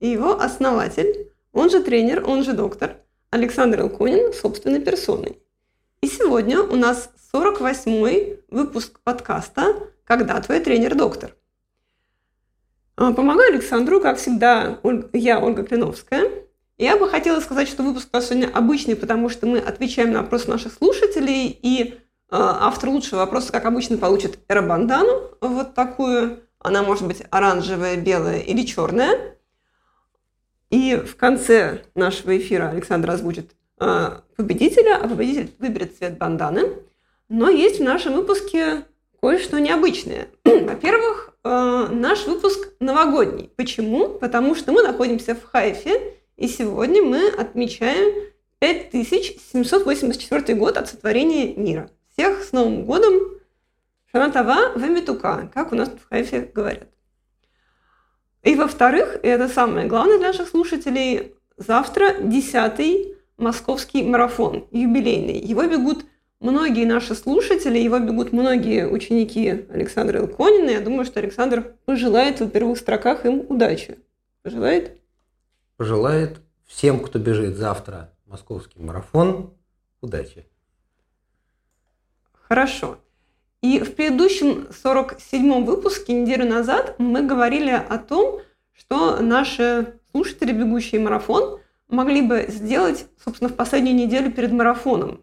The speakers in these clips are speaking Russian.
и его основатель, он же тренер, он же доктор, Александр Илконин собственной персоной. И сегодня у нас 48-й выпуск подкаста «Когда твой тренер-доктор?». А, помогаю Александру, как всегда, я, Ольга Клиновская. Я бы хотела сказать, что выпуск у нас сегодня обычный, потому что мы отвечаем на вопросы наших слушателей, и а, автор лучшего вопроса, как обычно, получит эробандану, вот такую. Она может быть оранжевая, белая или черная. И в конце нашего эфира Александр озвучит э, победителя, а победитель выберет цвет банданы. Но есть в нашем выпуске кое-что необычное. Во-первых, э, наш выпуск новогодний. Почему? Потому что мы находимся в Хайфе, и сегодня мы отмечаем 5784 год от сотворения мира. Всех с Новым годом! Шанатава Вамитука, как у нас в Хайфе говорят. И во-вторых, и это самое главное для наших слушателей, завтра 10-й московский марафон, юбилейный. Его бегут многие наши слушатели, его бегут многие ученики Александра Илконина. Я думаю, что Александр пожелает в первых строках им удачи. Пожелает? Пожелает всем, кто бежит завтра московский марафон, удачи. Хорошо. И в предыдущем 47-м выпуске, неделю назад, мы говорили о том, что наши слушатели, бегущие марафон, могли бы сделать, собственно, в последнюю неделю перед марафоном.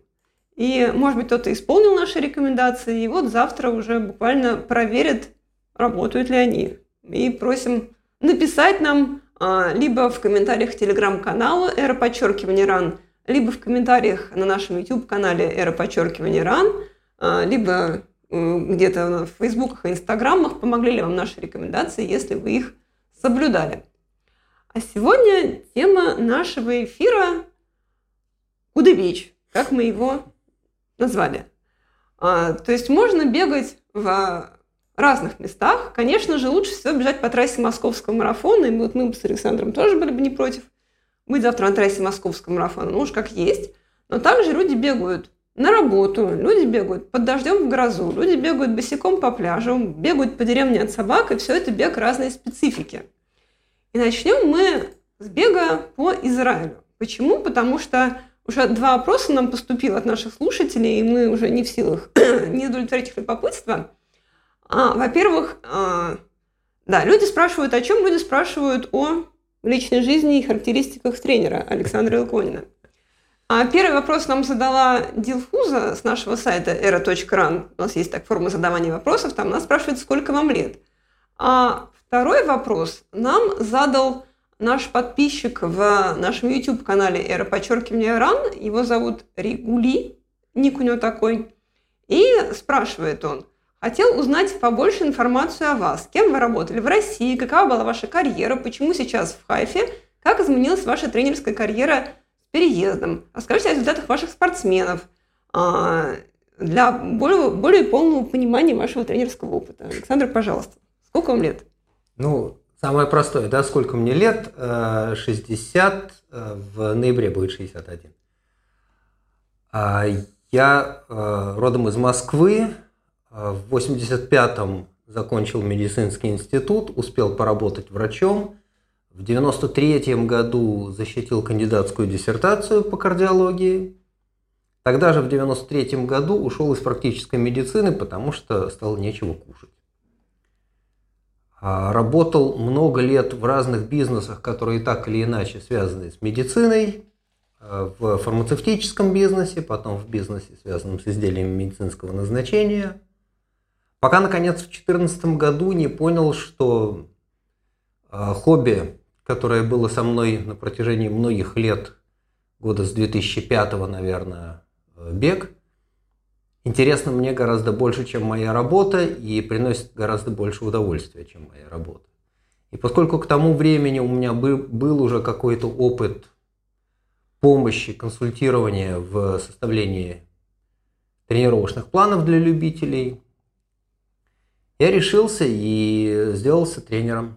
И, может быть, кто-то исполнил наши рекомендации, и вот завтра уже буквально проверят, работают ли они. И просим написать нам а, либо в комментариях телеграм-канала «Эра подчеркивания РАН», либо в комментариях на нашем YouTube-канале «Эра подчеркивания РАН», а, либо где-то в фейсбуках и инстаграмах, помогли ли вам наши рекомендации, если вы их соблюдали. А сегодня тема нашего эфира «Удыбич», как мы его назвали. А, то есть можно бегать в разных местах. Конечно же, лучше всего бежать по трассе московского марафона, и вот мы с Александром тоже были бы не против быть завтра на трассе московского марафона, ну уж как есть. Но также люди бегают на работу, люди бегают под дождем в грозу, люди бегают босиком по пляжу, бегают по деревне от собак, и все это бег разной специфики. И начнем мы с бега по Израилю. Почему? Потому что уже два вопроса нам поступило от наших слушателей, и мы уже не в силах не удовлетворить их любопытство. А, во-первых, а, да, люди спрашивают о чем? Люди спрашивают о личной жизни и характеристиках тренера Александра Илконина. А первый вопрос нам задала Дилфуза с нашего сайта era.ran. У нас есть так форма задавания вопросов. Там нас спрашивает, сколько вам лет. А второй вопрос нам задал наш подписчик в нашем YouTube-канале «Эра подчеркивания РАН». Его зовут Ригули, ник у него такой. И спрашивает он, хотел узнать побольше информацию о вас. Кем вы работали в России, какова была ваша карьера, почему сейчас в Хайфе, как изменилась ваша тренерская карьера переездом. Расскажите о результатах ваших спортсменов а, для более, более полного понимания вашего тренерского опыта. Александр, пожалуйста, сколько вам лет? Ну, самое простое, да, сколько мне лет? 60, э, э, в ноябре будет 61. А, я э, родом из Москвы, в 85-м закончил медицинский институт, успел поработать врачом, в 1993 году защитил кандидатскую диссертацию по кардиологии. Тогда же в 1993 году ушел из практической медицины, потому что стало нечего кушать. А, работал много лет в разных бизнесах, которые так или иначе связаны с медициной, а, в фармацевтическом бизнесе, потом в бизнесе, связанном с изделиями медицинского назначения. Пока, наконец, в 2014 году не понял, что а, хобби которое было со мной на протяжении многих лет, года с 2005, наверное, э, бег, интересно мне гораздо больше, чем моя работа, и приносит гораздо больше удовольствия, чем моя работа. И поскольку к тому времени у меня был, был уже какой-то опыт помощи, консультирования в составлении тренировочных планов для любителей, я решился и сделался тренером.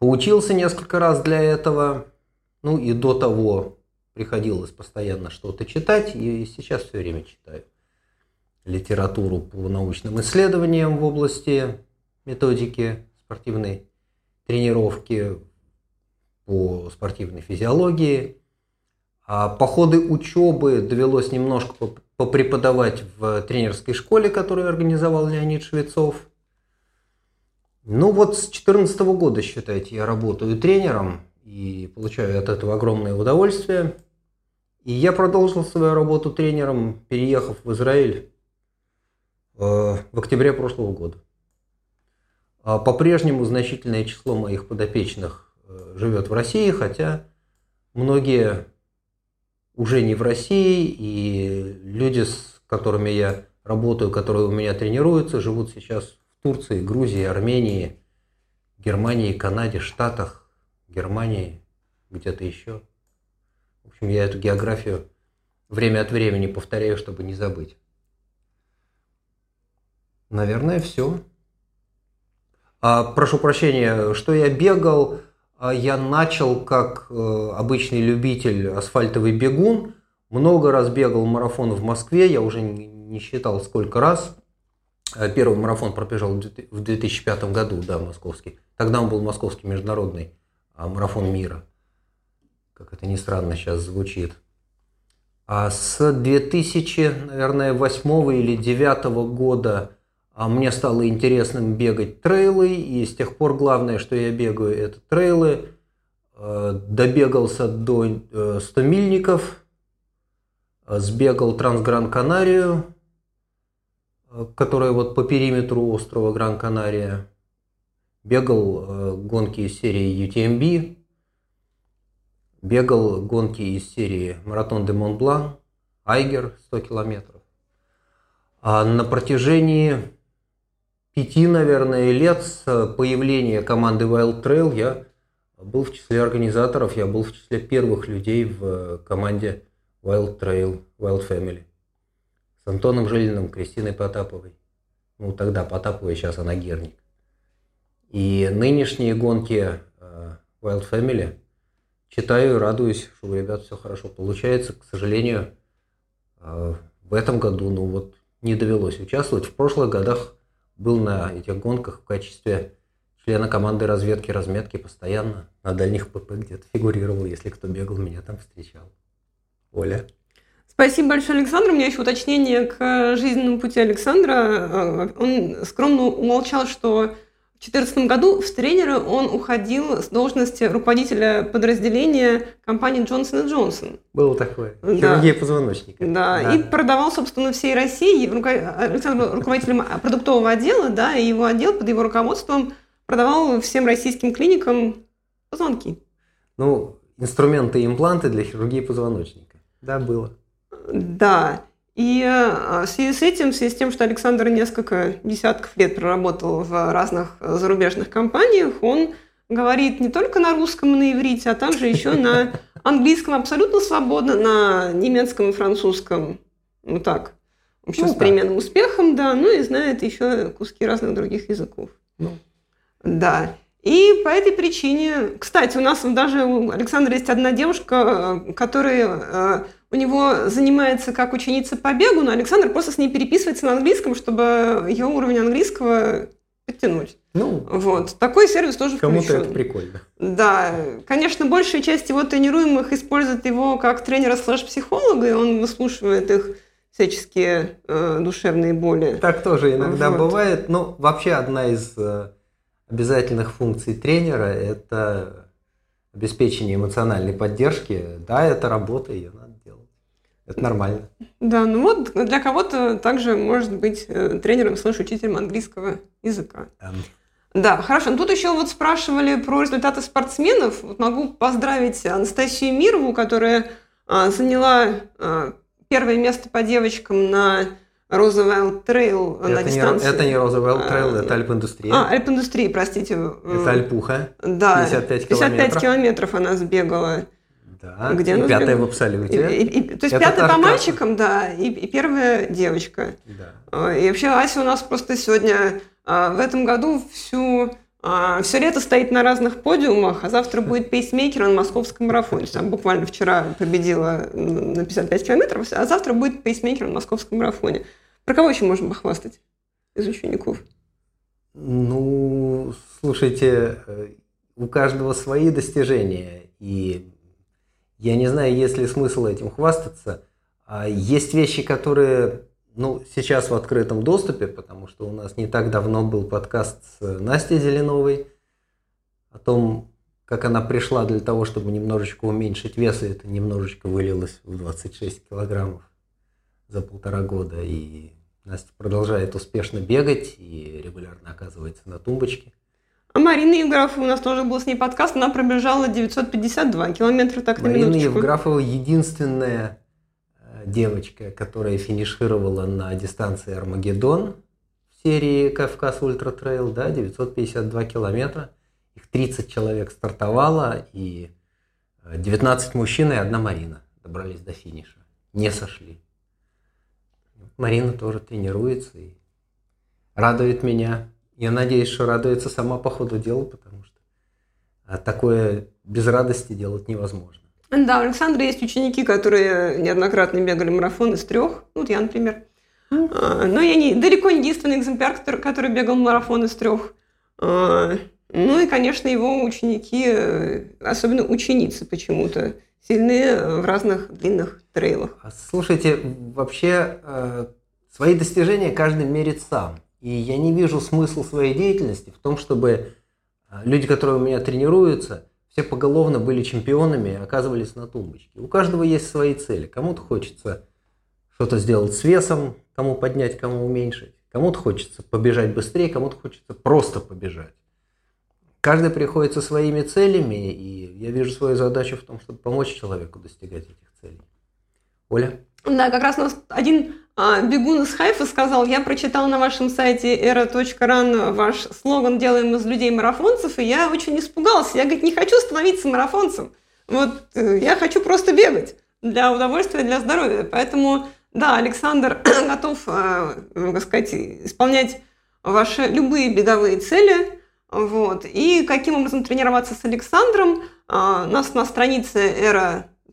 Поучился несколько раз для этого, ну и до того приходилось постоянно что-то читать, и сейчас все время читаю литературу по научным исследованиям в области методики спортивной тренировки, по спортивной физиологии. А по ходу учебы довелось немножко попреподавать в тренерской школе, которую организовал Леонид Швецов. Ну вот с 2014 года, считайте, я работаю тренером и получаю от этого огромное удовольствие. И я продолжил свою работу тренером, переехав в Израиль э, в октябре прошлого года. А по-прежнему значительное число моих подопечных э, живет в России, хотя многие уже не в России, и люди, с которыми я работаю, которые у меня тренируются, живут сейчас Турции, Грузии, Армении, Германии, Канаде, Штатах, Германии, где-то еще. В общем, я эту географию время от времени повторяю, чтобы не забыть. Наверное, все. А, прошу прощения, что я бегал, а, я начал как э, обычный любитель асфальтовый бегун. Много раз бегал марафон в Москве, я уже не считал сколько раз. А, первый марафон пробежал в 2005 году, да, московский. Тогда он был московский международный марафон мира. Как это ни странно сейчас звучит. А с 2000, наверное, 8 или 2009 года а мне стало интересным бегать трейлы, и с тех пор главное, что я бегаю, это трейлы. Э, добегался до 100 э, мильников, э, сбегал Трансгран-Канарию, которая вот по периметру острова Гран-Канария. Бегал гонки из серии UTMB, бегал гонки из серии Маратон де Монблан, Айгер 100 километров. А на протяжении пяти, наверное, лет с появления команды Wild Trail я был в числе организаторов, я был в числе первых людей в команде Wild Trail, Wild Family. Антоном Жилиным, Кристиной Потаповой. Ну, тогда Потапова, сейчас она Герник. И нынешние гонки э, Wild Family читаю и радуюсь, что у ребят все хорошо получается. К сожалению, э, в этом году, ну вот, не довелось участвовать. В прошлых годах был на этих гонках в качестве члена команды разведки разметки постоянно на дальних ПП где-то фигурировал, если кто бегал, меня там встречал. Оля. Спасибо большое, Александр. У меня еще уточнение к жизненному пути Александра. Он скромно умолчал, что в 2014 году в тренеры он уходил с должности руководителя подразделения компании Johnson Johnson. Было такое. Хирургия да. позвоночника. Да. да, и продавал, собственно, всей России. Александр был руководителем продуктового отдела, да, и его отдел под его руководством продавал всем российским клиникам позвонки. Ну, инструменты и импланты для хирургии позвоночника. Да, было. Да. И э, в связи с этим, в связи с тем, что Александр несколько десятков лет проработал в разных зарубежных компаниях, он говорит не только на русском и на иврите, а также еще на английском абсолютно свободно, на немецком и французском. Ну так, в общем, ну, с переменным успехом, да, ну и знает еще куски разных других языков. Ну. Да. И по этой причине, кстати, у нас даже у Александра есть одна девушка, э, которая э, у него занимается как ученица по бегу, но Александр просто с ней переписывается на английском, чтобы ее уровень английского подтянуть. Ну, вот. Такой сервис тоже кому-то включен. это прикольно. Да. Конечно, большая часть его тренируемых использует его как тренера слэш-психолога, и он выслушивает их всяческие э, душевные боли. Так тоже иногда вот. бывает. Но вообще одна из э, обязательных функций тренера – это обеспечение эмоциональной поддержки. Да, это работа, ее надо это нормально. Да, ну вот для кого-то также может быть э, тренером слышь учителем английского языка. Um. Да, хорошо. Ну, тут еще вот спрашивали про результаты спортсменов. Вот могу поздравить Анастасию Мирову, которая а, заняла а, первое место по девочкам на Розовел Трейл на Это не, дистанции. это не Розовел Трейл, А, это Альп-индустрия. А, Альп-индустрии, простите. это Альпуха. Да, 55 55 километров она сбегала. Да. Где и пятая в абсолюте. И- и- и- то есть Это пятая по мальчикам, да, и, и первая девочка. Да. А, И вообще Ася у нас просто сегодня а, в этом году всю все лето стоит на разных подиумах, а завтра будет пейсмейкер на московском марафоне. Она буквально вчера победила на 55 километров, а завтра будет пейсмейкер на московском марафоне. Про кого еще можем похвастать из учеников? Ну, слушайте, э, у каждого свои достижения, и я не знаю, есть ли смысл этим хвастаться. А Есть вещи, которые ну, сейчас в открытом доступе, потому что у нас не так давно был подкаст с Настей Зеленовой о том, как она пришла для того, чтобы немножечко уменьшить вес, и это немножечко вылилось в 26 килограммов за полтора года. И Настя продолжает успешно бегать и регулярно оказывается на тумбочке. А Марина Евграфова, у нас тоже был с ней подкаст, она пробежала 952 километра, так на Марина минуточку. Евграфова единственная э, девочка, которая финишировала на дистанции Армагеддон в серии Кавказ Ультра Трейл, да, 952 километра. Их 30 человек стартовало, и э, 19 мужчин и одна Марина добрались до финиша. Не сошли. Марина тоже тренируется и радует меня. Я надеюсь, что радуется сама по ходу дела, потому что а, такое без радости делать невозможно. Да, у Александра есть ученики, которые неоднократно бегали марафон из трех. Вот я, например. А, Но я не, далеко не единственный экземпляр, который, который бегал марафон из трех. А, Ну и, конечно, его ученики, э, особенно ученицы почему-то, сильны в разных длинных трейлах. А Слушайте, вообще э, свои достижения каждый мерит сам. И я не вижу смысла своей деятельности в том, чтобы э, люди, которые у меня тренируются, все поголовно были чемпионами и оказывались на тумбочке. У каждого есть свои цели. Кому-то хочется что-то сделать с весом, кому поднять, кому уменьшить. Кому-то хочется побежать быстрее, кому-то хочется просто побежать. Каждый приходит со своими целями, и я вижу свою задачу в том, чтобы помочь человеку достигать этих целей. Оля? Да, как раз у нас один а, бегун из Хайфа сказал, я прочитал на вашем сайте era.ran ваш слоган «Делаем из людей марафонцев», и я очень испугался. Я, говорит, не хочу становиться марафонцем. Вот э, я хочу просто бегать для удовольствия, для здоровья. Поэтому, да, Александр готов, э, как сказать, исполнять ваши любые беговые цели. Вот. И каким образом тренироваться с Александром? А, У нас на странице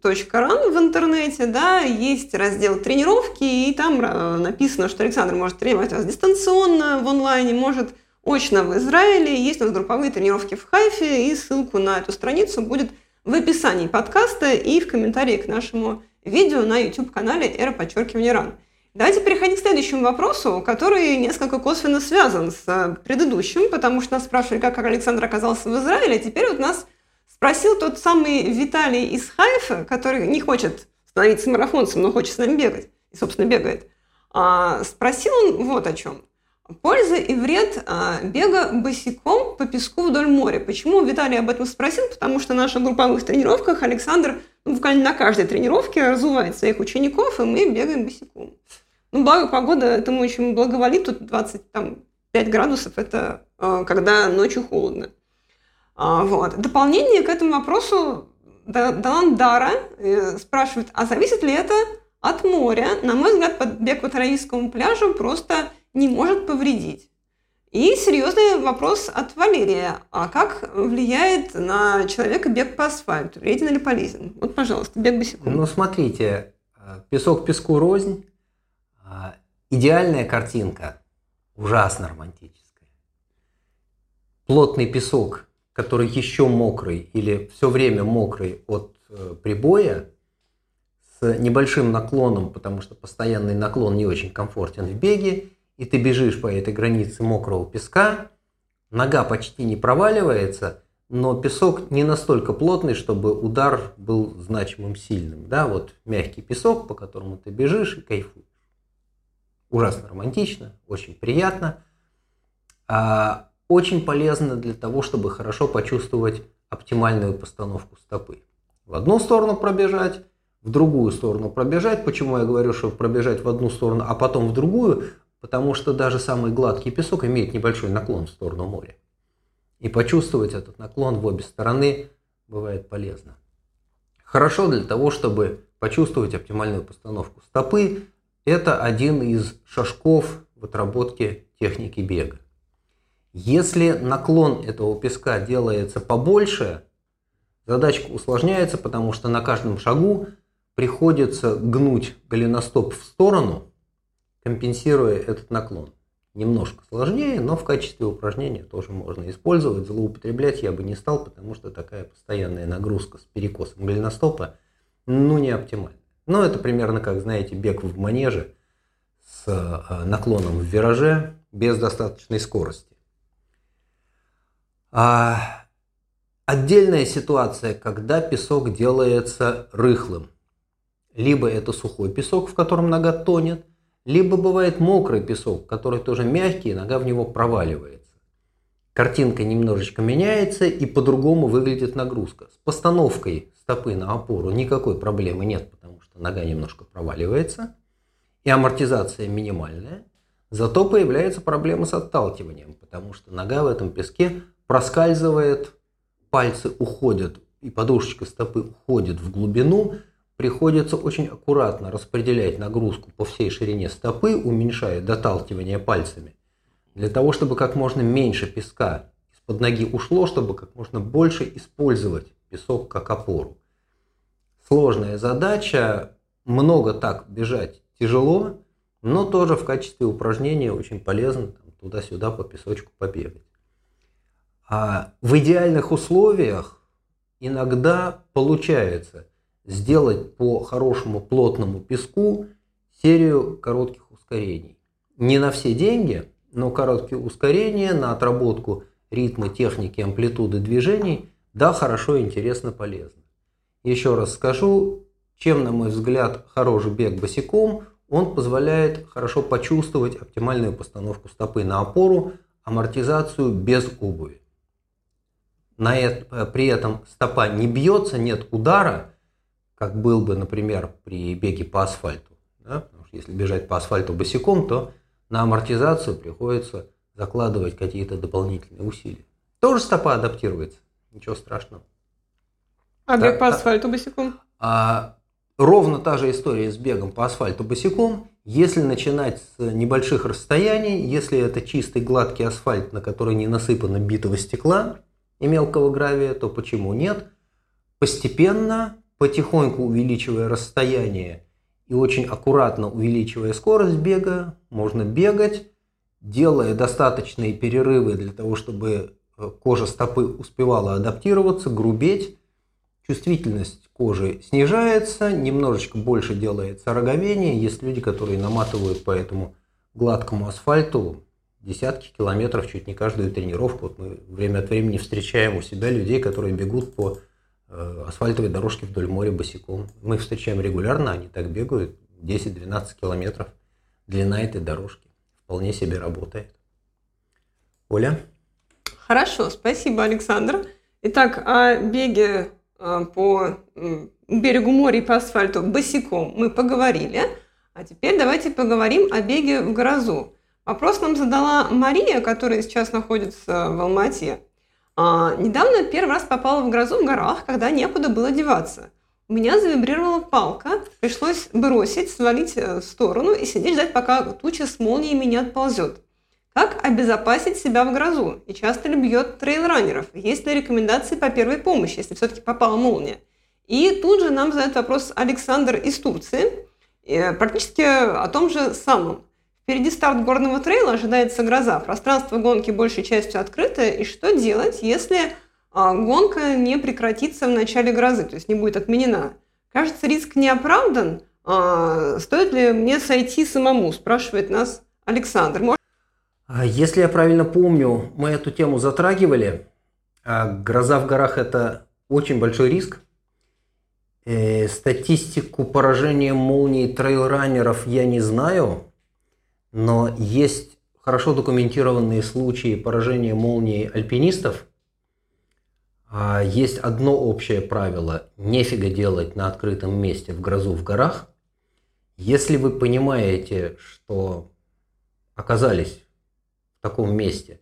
era.ran в интернете, да, есть раздел тренировки, и там э, написано, что Александр может тренировать вас дистанционно в онлайне, может очно в Израиле, есть у нас групповые тренировки в Хайфе, и ссылку на эту страницу будет в описании подкаста и в комментарии к нашему видео на YouTube-канале «Эра подчеркивание ран». Давайте переходить к следующему вопросу, который несколько косвенно связан с э, предыдущим, потому что нас спрашивали, как Александр оказался в Израиле, а теперь вот нас спросил тот самый Виталий из Хайфа, который не хочет становиться марафонцем, но хочет с нами бегать, и, собственно, бегает. А, спросил он вот о чем. Польза и вред а, бега босиком по песку вдоль моря. Почему Виталий об этом спросил? Потому что в наших групповых тренировках Александр ну, буквально на каждой тренировке разувает своих учеников, и мы бегаем босиком. Ну, благо, погода этому очень благоволит. Тут 25 градусов, это э, когда ночью холодно. А, вот. Дополнение к этому вопросу Да- Даландара э, спрашивает, а зависит ли это от моря? На мой взгляд, под- бег по Тараисскому пляжу просто не может повредить. И серьезный вопрос от Валерия. А как влияет на человека бег по асфальту? Вреден или полезен? Вот, пожалуйста, бег босиком. Ну, смотрите, э, песок песку рознь. А, Идеальная картинка, ужасно романтическая. Плотный песок, который еще мокрый или все время мокрый от э, прибоя, с небольшим наклоном, потому что постоянный наклон не очень комфортен в беге, и ты бежишь по этой границе мокрого песка, нога почти не проваливается, но песок не настолько плотный, чтобы удар был значимым сильным. Да, вот мягкий песок, по которому ты бежишь и кайфуешь. Ужасно романтично, очень приятно. А, очень полезно для того, чтобы хорошо почувствовать оптимальную постановку стопы. В одну сторону пробежать, в другую сторону пробежать. Почему я говорю, что пробежать в одну сторону, а потом в другую? Потому что даже самый гладкий песок имеет небольшой наклон в сторону моря. И почувствовать этот наклон в обе стороны бывает полезно. Хорошо для того, чтобы почувствовать оптимальную постановку стопы. Это один из шажков в отработке техники бега. Если наклон этого песка делается побольше, задачка усложняется, потому что на каждом шагу приходится гнуть голеностоп в сторону, компенсируя этот наклон. Немножко сложнее, но в качестве упражнения тоже можно использовать. Злоупотреблять я бы не стал, потому что такая постоянная нагрузка с перекосом голеностопа ну не оптимальна. Но это примерно как, знаете, бег в манеже с э, наклоном в вираже без достаточной скорости. А отдельная ситуация, когда песок делается рыхлым. Либо это сухой песок, в котором нога тонет, либо бывает мокрый песок, который тоже мягкий, и нога в него проваливается. Картинка немножечко меняется и по-другому выглядит нагрузка. С постановкой стопы на опору никакой проблемы нет, потому что нога немножко проваливается, и амортизация минимальная. Зато появляется проблема с отталкиванием, потому что нога в этом песке проскальзывает, пальцы уходят, и подушечка стопы уходит в глубину, приходится очень аккуратно распределять нагрузку по всей ширине стопы, уменьшая доталкивание пальцами, для того, чтобы как можно меньше песка из-под ноги ушло, чтобы как можно больше использовать песок как опору. Сложная задача, много так бежать тяжело, но тоже в качестве упражнения очень полезно туда-сюда по песочку побегать. А в идеальных условиях иногда получается сделать по хорошему плотному песку серию коротких ускорений. Не на все деньги, но короткие ускорения на отработку ритма, техники, амплитуды движений, да, хорошо, интересно, полезно. Еще раз скажу, чем, на мой взгляд, хороший бег босиком, он позволяет хорошо почувствовать оптимальную постановку стопы на опору, амортизацию без обуви на это, при этом стопа не бьется, нет удара, как был бы, например, при беге по асфальту. Да? Потому что если бежать по асфальту босиком, то на амортизацию приходится закладывать какие-то дополнительные усилия. Тоже стопа адаптируется, ничего страшного. А бег по асфальту босиком? А, ровно та же история с бегом по асфальту босиком. Если начинать с небольших расстояний, если это чистый гладкий асфальт, на который не насыпано битого стекла, и мелкого гравия, то почему нет? Постепенно, потихоньку увеличивая расстояние и очень аккуратно увеличивая скорость бега, можно бегать, делая достаточные перерывы для того, чтобы э, кожа стопы успевала адаптироваться, грубеть, чувствительность кожи снижается, немножечко больше делается роговение. Есть люди, которые наматывают по этому гладкому асфальту десятки километров чуть не каждую тренировку. Вот мы время от времени встречаем у себя людей, которые бегут по э, асфальтовой дорожке вдоль моря босиком. Мы их встречаем регулярно, они так бегают 10-12 километров. Длина этой дорожки вполне себе работает. Оля? Хорошо, спасибо, Александр. Итак, о беге э, по берегу моря и по асфальту босиком мы поговорили. А теперь давайте поговорим о беге в грозу. Вопрос нам задала Мария, которая сейчас находится в Алмате. А, недавно первый раз попала в грозу в горах, когда некуда было деваться. У меня завибрировала палка, пришлось бросить, свалить э, в сторону и сидеть ждать, пока туча с молнией меня отползет. Как обезопасить себя в грозу? И часто ли бьет трейлранеров? Есть ли рекомендации по первой помощи, если все-таки попала молния? И тут же нам задает вопрос Александр из Турции, э, практически о том же самом. Впереди старт горного трейла, ожидается гроза. Пространство гонки большей частью открытое. И что делать, если а, гонка не прекратится в начале грозы, то есть не будет отменена? Кажется, риск не оправдан. А, стоит ли мне сойти самому, спрашивает нас Александр. А если я правильно помню, мы эту тему затрагивали. Гроза в горах – это очень большой риск. Э, статистику поражения молний трейлранеров я не знаю, но есть хорошо документированные случаи поражения молнией альпинистов. А есть одно общее правило – нефига делать на открытом месте в грозу в горах. Если вы понимаете, что оказались в таком месте,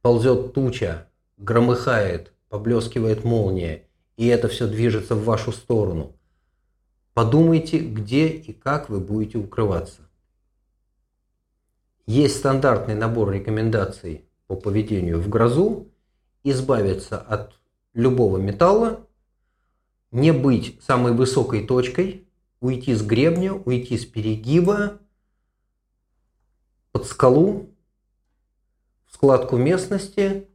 ползет туча, громыхает, поблескивает молния, и это все движется в вашу сторону, подумайте, где и как вы будете укрываться. Есть стандартный набор рекомендаций по поведению в грозу, избавиться от любого металла, не быть самой высокой точкой, уйти с гребня, уйти с перегиба, под скалу, в складку местности,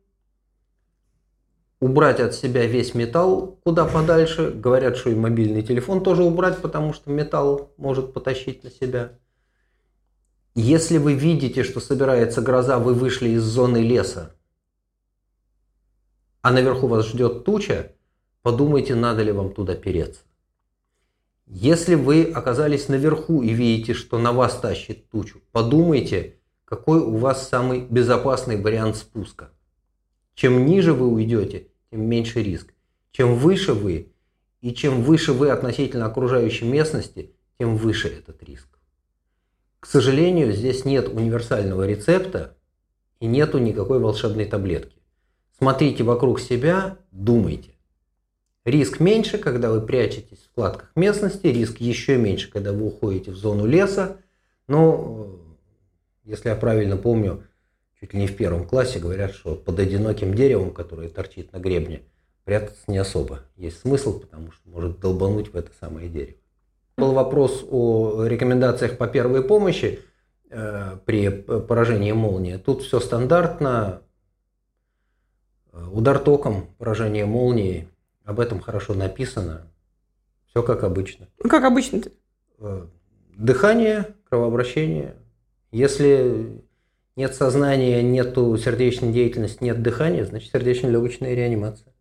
убрать от себя весь металл куда подальше. Говорят, что и мобильный телефон тоже убрать, потому что металл может потащить на себя. Если вы видите, что собирается гроза, вы вышли из зоны леса, а наверху вас ждет туча, подумайте, надо ли вам туда переться. Если вы оказались наверху и видите, что на вас тащит тучу, подумайте, какой у вас самый безопасный вариант спуска. Чем ниже вы уйдете, тем меньше риск. Чем выше вы, и чем выше вы относительно окружающей местности, тем выше этот риск. К сожалению, здесь нет универсального рецепта и нету никакой волшебной таблетки. Смотрите вокруг себя, думайте. Риск меньше, когда вы прячетесь в складках местности, риск еще меньше, когда вы уходите в зону леса. Но, если я правильно помню, чуть ли не в первом классе говорят, что под одиноким деревом, которое торчит на гребне, прятаться не особо есть смысл, потому что может долбануть в это самое дерево. Был вопрос о рекомендациях по первой помощи э, при поражении молнии. Тут все стандартно. Удар током, поражение молнии, об этом хорошо написано. Все как обычно. Ну, как обычно -то? Э, дыхание, кровообращение. Если нет сознания, нету сердечной деятельности, нет дыхания, значит сердечно-легочная реанимация.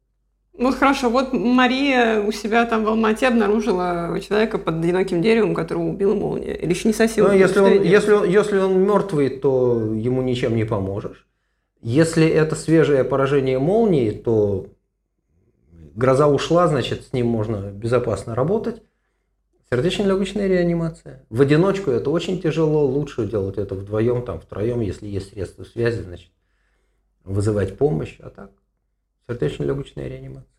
Вот хорошо, вот Мария у себя там в Алмате обнаружила человека под одиноким деревом, которого убила молния. Или еще не совсем. Ну, если, он, если, он, если он мертвый, то ему ничем не поможешь. Если это свежее поражение молнии, то гроза ушла, значит, с ним можно безопасно работать. Сердечно-легочная реанимация. В одиночку это очень тяжело, лучше делать это вдвоем, там, втроем, если есть средства связи, значит, вызывать помощь, а так сердечно-легочная реанимация.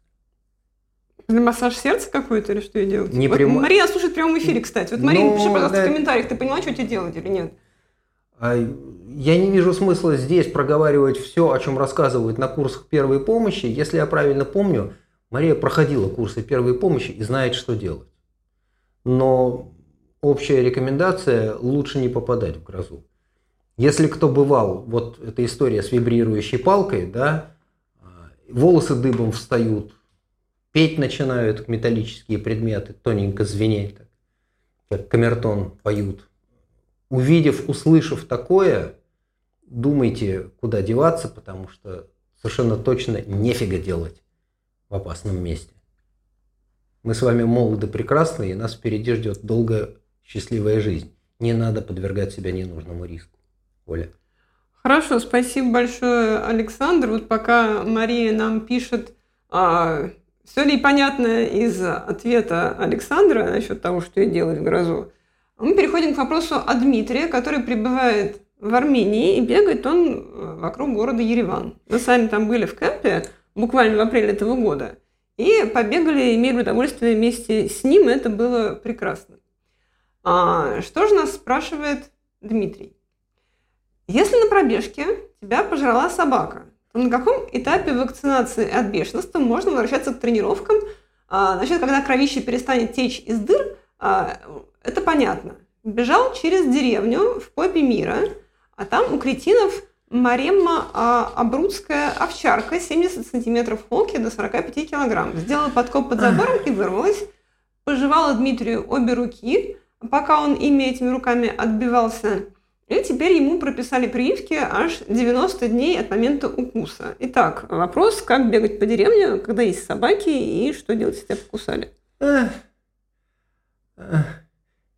Массаж сердца какой-то или что ей делать? Не вот прямо... Мария слушает в прямом эфире, кстати. Вот, Мария, ну, пиши, пожалуйста, да... в комментариях, ты поняла, что тебе делать или нет? А, я не вижу смысла здесь проговаривать все, о чем рассказывают на курсах первой помощи. Если я правильно помню, Мария проходила курсы первой помощи и знает, что делать. Но общая рекомендация – лучше не попадать в грозу. Если кто бывал, вот эта история с вибрирующей палкой, да, волосы дыбом встают, петь начинают металлические предметы, тоненько звенеть, так, как камертон поют. Увидев, услышав такое, думайте, куда деваться, потому что совершенно точно нефига делать в опасном месте. Мы с вами молоды, прекрасны, и нас впереди ждет долгая счастливая жизнь. Не надо подвергать себя ненужному риску. Оля. Хорошо, спасибо большое, Александр. Вот пока Мария нам пишет, а, все ли понятно из ответа Александра насчет того, что я делать в грозу, мы переходим к вопросу о Дмитрии, который пребывает в Армении и бегает он э, вокруг города Ереван. Мы сами там были в кемпе буквально в апреле этого года и побегали, имели удовольствие вместе с ним, и это было прекрасно. А, что же нас спрашивает Дмитрий? Если на пробежке тебя пожрала собака, то на каком этапе вакцинации от бешенства можно возвращаться к тренировкам? А, значит, когда кровище перестанет течь из дыр, а, это понятно. Бежал через деревню в попе мира, а там у кретинов Маремма а, Абрудская овчарка, 70 сантиметров холки до 45 килограмм. Сделала подкоп под забором и вырвалась. Пожевала Дмитрию обе руки, пока он ими этими руками отбивался и теперь ему прописали прививки аж 90 дней от момента укуса. Итак, вопрос, как бегать по деревне, когда есть собаки, и что делать, если тебя покусали?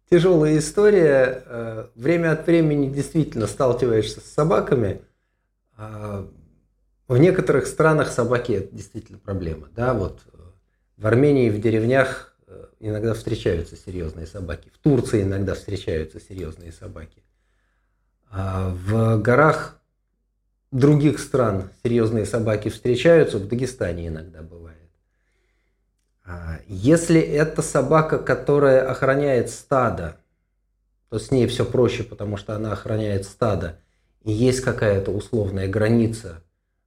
Тяжелая история. Э, время от времени действительно сталкиваешься с собаками. Э, В некоторых странах собаки это действительно проблема. Да, вот в Армении в деревнях э, иногда встречаются серьезные собаки. В Турции иногда встречаются серьезные собаки. А в горах других стран серьезные собаки встречаются, в Дагестане иногда бывает. А если это собака, которая охраняет стадо, то с ней все проще, потому что она охраняет стадо, и есть какая-то условная граница,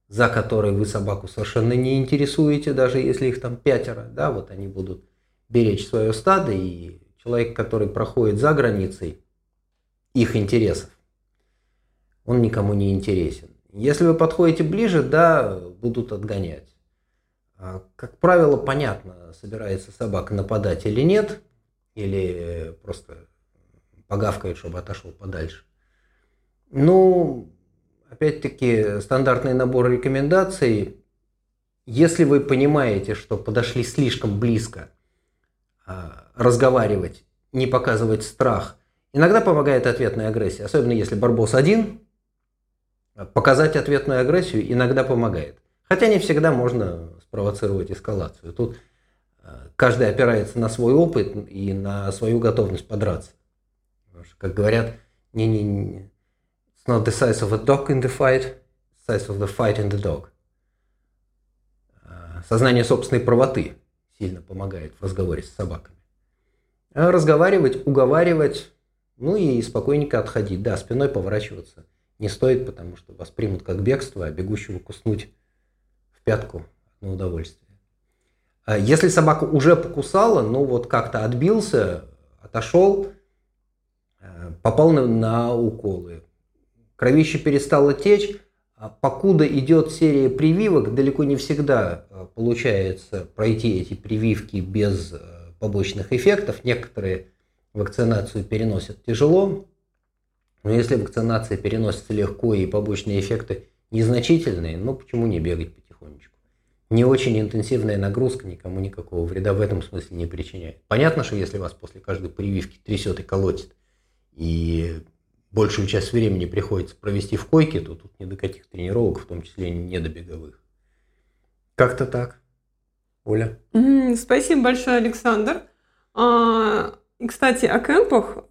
за которой вы собаку совершенно не интересуете, даже если их там пятеро, да, вот они будут беречь свое стадо, и человек, который проходит за границей их интересов, он никому не интересен. Если вы подходите ближе, да, будут отгонять. А, как правило, понятно, собирается собака нападать или нет, или просто погавкает, чтобы отошел подальше. Ну, опять-таки, стандартный набор рекомендаций. Если вы понимаете, что подошли слишком близко, а, разговаривать, не показывать страх, иногда помогает ответная агрессия, особенно если барбос один, показать ответную агрессию иногда помогает. Хотя не всегда можно спровоцировать эскалацию. Тут э, каждый опирается на свой опыт и на свою готовность подраться. Потому что, как говорят, не, не, не, it's not the size of a dog in the fight, size of the fight in the dog. Э, сознание собственной правоты сильно помогает в разговоре с собаками. Разговаривать, уговаривать, ну и спокойненько отходить. Да, спиной поворачиваться не стоит, потому что вас примут как бегство, а бегущего куснуть в пятку на удовольствие. А если собака уже покусала, ну вот как-то отбился, отошел, э, попал на, на уколы, кровище перестало течь, а покуда идет серия прививок, далеко не всегда э, получается пройти эти прививки без э, побочных эффектов. Некоторые вакцинацию переносят тяжело, но если вакцинация переносится легко и побочные эффекты незначительные, ну почему не бегать потихонечку? Не очень интенсивная нагрузка никому никакого вреда в этом смысле не причиняет. Понятно, что если вас после каждой прививки трясет и колотит, и большую часть времени приходится провести в койке, то тут не до каких тренировок, в том числе не до беговых. Как-то так. Оля? Спасибо большое, Александр. А, и, кстати, о кемпах.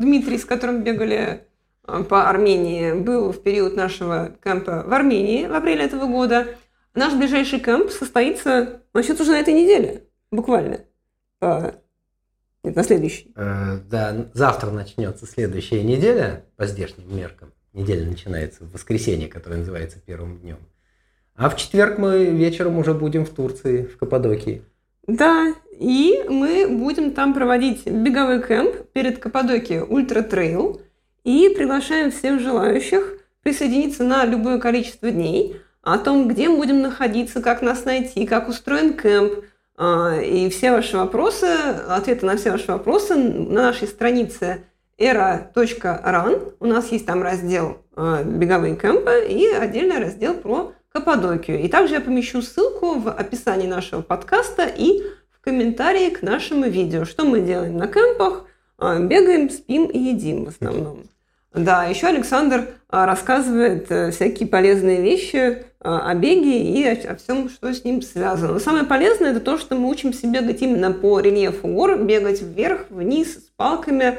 Дмитрий, с которым бегали э, по Армении, был в период нашего кемпа в Армении в апреле этого года. Наш ближайший кемп состоится, значит, уже на этой неделе, буквально. Нет, на следующий. Э, да, завтра начнется следующая неделя по здешним меркам. Неделя начинается в воскресенье, которое называется первым днем. А в четверг мы вечером уже будем в Турции, в Каппадокии. Да, и мы будем там проводить беговой кемп перед Каппадокией Ультра Трейл и приглашаем всех желающих присоединиться на любое количество дней о том, где мы будем находиться, как нас найти, как устроен кемп, а, и все ваши вопросы, ответы на все ваши вопросы на нашей странице era.run. У нас есть там раздел а, беговые кемпы и отдельный раздел про Каппадокию. И также я помещу ссылку в описании нашего подкаста и в комментарии к нашему видео. Что мы делаем на кемпах? А, бегаем, спим и едим в основном. Да, еще Александр а, рассказывает э, всякие полезные вещи а, о беге и о, всем, что с ним связано. Но самое полезное это то, что мы учимся бегать именно по рельефу гор, бегать вверх, вниз, с палками,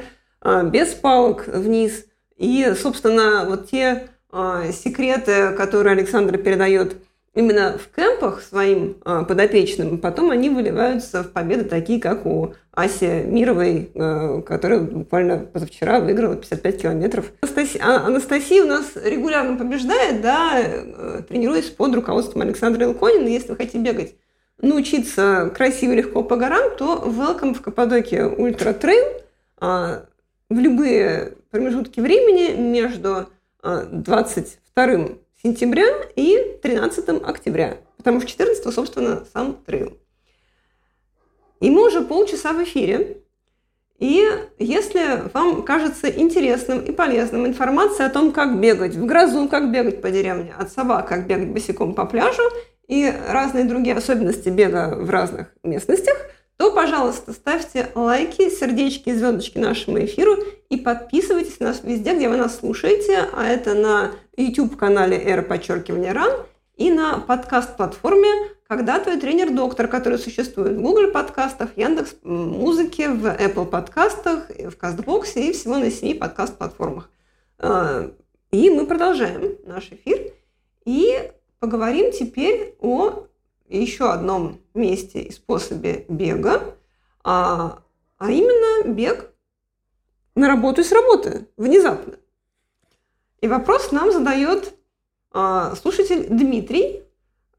без палок вниз. И, собственно, вот те секреты, которые Александр передает именно в кемпах своим а, подопечным, потом они выливаются в победы такие, как у Аси Мировой, а, которая буквально позавчера выиграла 55 километров. Анастасия, Анастасия у нас регулярно побеждает, да, э, тренируясь под руководством Александра Илконина. Если вы хотите бегать, научиться красиво и легко по горам, то welcome в Каппадокии Ультра Трейл в любые промежутки времени между 22 сентября и 13 октября, потому что 14, собственно, сам трейл. И мы уже полчаса в эфире. И если вам кажется интересным и полезным информация о том, как бегать в грозу, как бегать по деревне от собак, как бегать босиком по пляжу и разные другие особенности бега в разных местностях – то, пожалуйста, ставьте лайки, сердечки, звездочки нашему эфиру и подписывайтесь на нас везде, где вы нас слушаете, а это на YouTube-канале «Эра подчеркивания РАН» и на подкаст-платформе «Когда твой тренер-доктор», который существует в Google подкастах, Яндекс музыке, в Apple подкастах, в Кастбоксе и всего на семи подкаст-платформах. А, и мы продолжаем наш эфир и поговорим теперь о еще одном месте и способе бега, а, а именно бег на работу и с работы внезапно. И вопрос нам задает а, слушатель Дмитрий,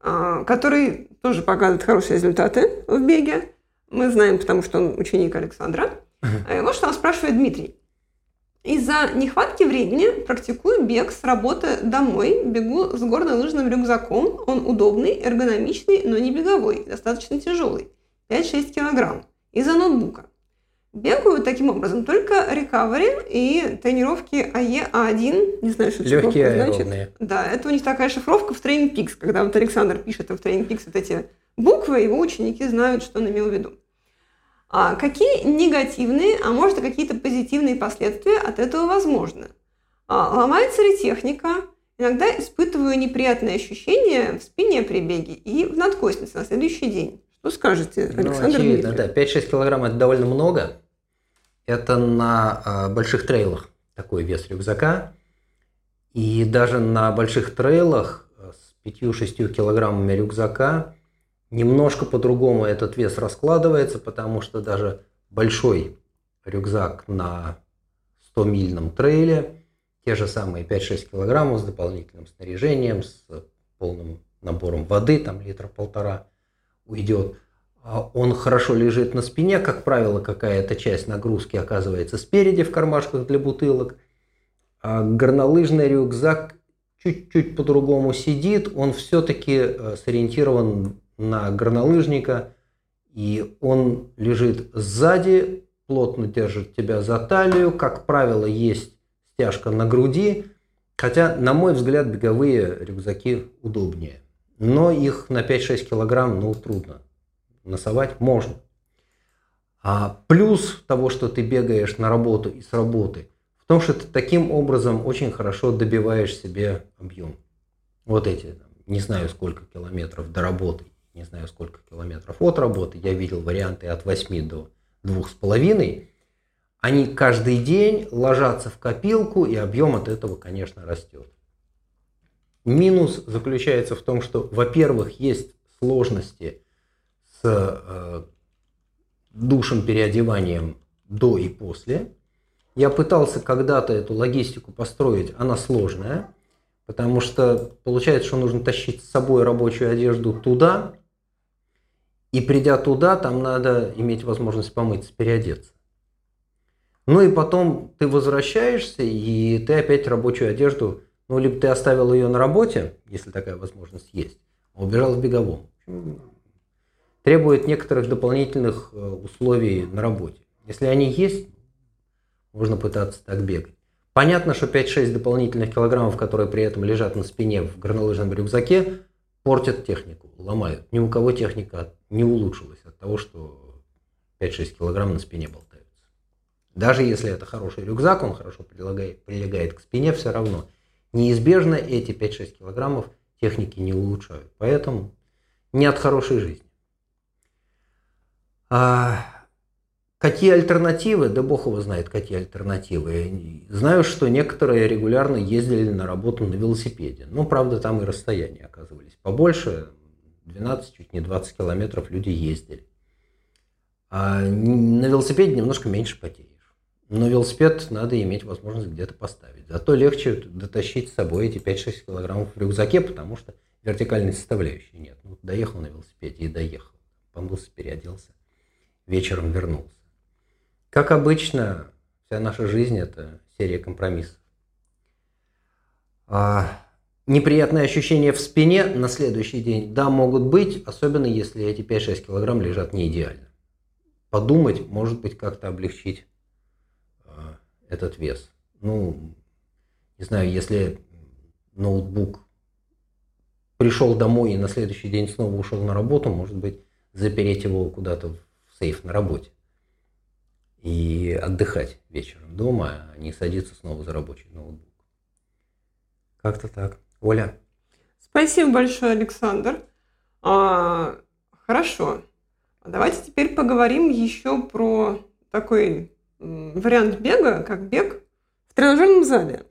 а, который тоже показывает хорошие результаты в беге. Мы знаем, потому что он ученик Александра. Uh-huh. Вот что он спрашивает Дмитрий. Из-за нехватки времени практикую бег с работы домой, бегу с горнолыжным рюкзаком. Он удобный, эргономичный, но не беговой, достаточно тяжелый, 5-6 килограмм, из-за ноутбука. Бегаю таким образом только рекавери и тренировки АЕА1. Не знаю, что это Легкие значит. Да, это у них такая шифровка в Training Peaks. Когда вот Александр пишет в Training Peaks вот эти буквы, его ученики знают, что он имел в виду. А какие негативные, а может и какие-то позитивные последствия от этого возможны? А, ломается ли техника? Иногда испытываю неприятные ощущения в спине при беге и в надкостнице на следующий день. Что скажете, ну, Александр ну, очевидно, да. 5-6 килограмм – это довольно много. Это на э, больших трейлах такой вес рюкзака. И даже на больших трейлах с 5-6 килограммами рюкзака немножко по-другому этот вес раскладывается, потому что даже большой рюкзак на 100-мильном трейле, те же самые 5-6 килограммов с дополнительным снаряжением, с полным набором воды, там литра полтора уйдет, а он хорошо лежит на спине, как правило, какая-то часть нагрузки оказывается спереди в кармашках для бутылок. А горнолыжный рюкзак чуть-чуть по-другому сидит, он все-таки э, сориентирован на горнолыжника, и он лежит сзади, плотно держит тебя за талию, как правило, есть стяжка на груди, хотя, на мой взгляд, беговые рюкзаки удобнее. Но их на 5-6 килограмм, ну, трудно носовать можно. А плюс того, что ты бегаешь на работу и с работы, в том, что ты таким образом очень хорошо добиваешь себе объем. Вот эти, не знаю сколько километров до работы, не знаю сколько километров от работы, я видел варианты от 8 до 2,5, они каждый день ложатся в копилку, и объем от этого, конечно, растет. Минус заключается в том, что, во-первых, есть сложности э, душем переодеванием до и после. Я пытался когда-то эту логистику построить, она сложная, потому что получается, что нужно тащить с собой рабочую одежду туда, и придя туда, там надо иметь возможность помыться, переодеться. Ну и потом ты возвращаешься, и ты опять рабочую одежду, ну либо ты оставил ее на работе, если такая возможность есть, а убежал в беговом требует некоторых дополнительных э, условий на работе. Если они есть, можно пытаться так бегать. Понятно, что 5-6 дополнительных килограммов, которые при этом лежат на спине в горнолыжном рюкзаке, портят технику, ломают. Ни у кого техника не улучшилась от того, что 5-6 килограмм на спине болтаются. Даже если это хороший рюкзак, он хорошо прилегает, прилегает к спине, все равно неизбежно эти 5-6 килограммов техники не улучшают. Поэтому не от хорошей жизни. А какие альтернативы? Да бог его знает, какие альтернативы. Знаю, что некоторые регулярно ездили на работу на велосипеде. Ну, правда, там и расстояния оказывались побольше. 12, чуть не 20 километров люди ездили. А на велосипеде немножко меньше потеешь. Но велосипед надо иметь возможность где-то поставить. Зато легче дотащить с собой эти 5-6 килограммов в рюкзаке, потому что вертикальной составляющей нет. Ну, доехал на велосипеде и доехал. Помылся, переоделся вечером вернулся. Как обычно, вся наша жизнь – это серия компромиссов. А, неприятные ощущения в спине на следующий день, да, могут быть, особенно если эти 5-6 килограмм лежат не идеально. Подумать, может быть, как-то облегчить а, этот вес. Ну, не знаю, если ноутбук пришел домой и на следующий день снова ушел на работу, может быть, запереть его куда-то сейф на работе. И отдыхать вечером дома, а не садиться снова за рабочий ноутбук. Как-то так. Оля? Спасибо большое, Александр. А, хорошо. Давайте теперь поговорим еще про такой вариант бега, как бег в тренажерном зале.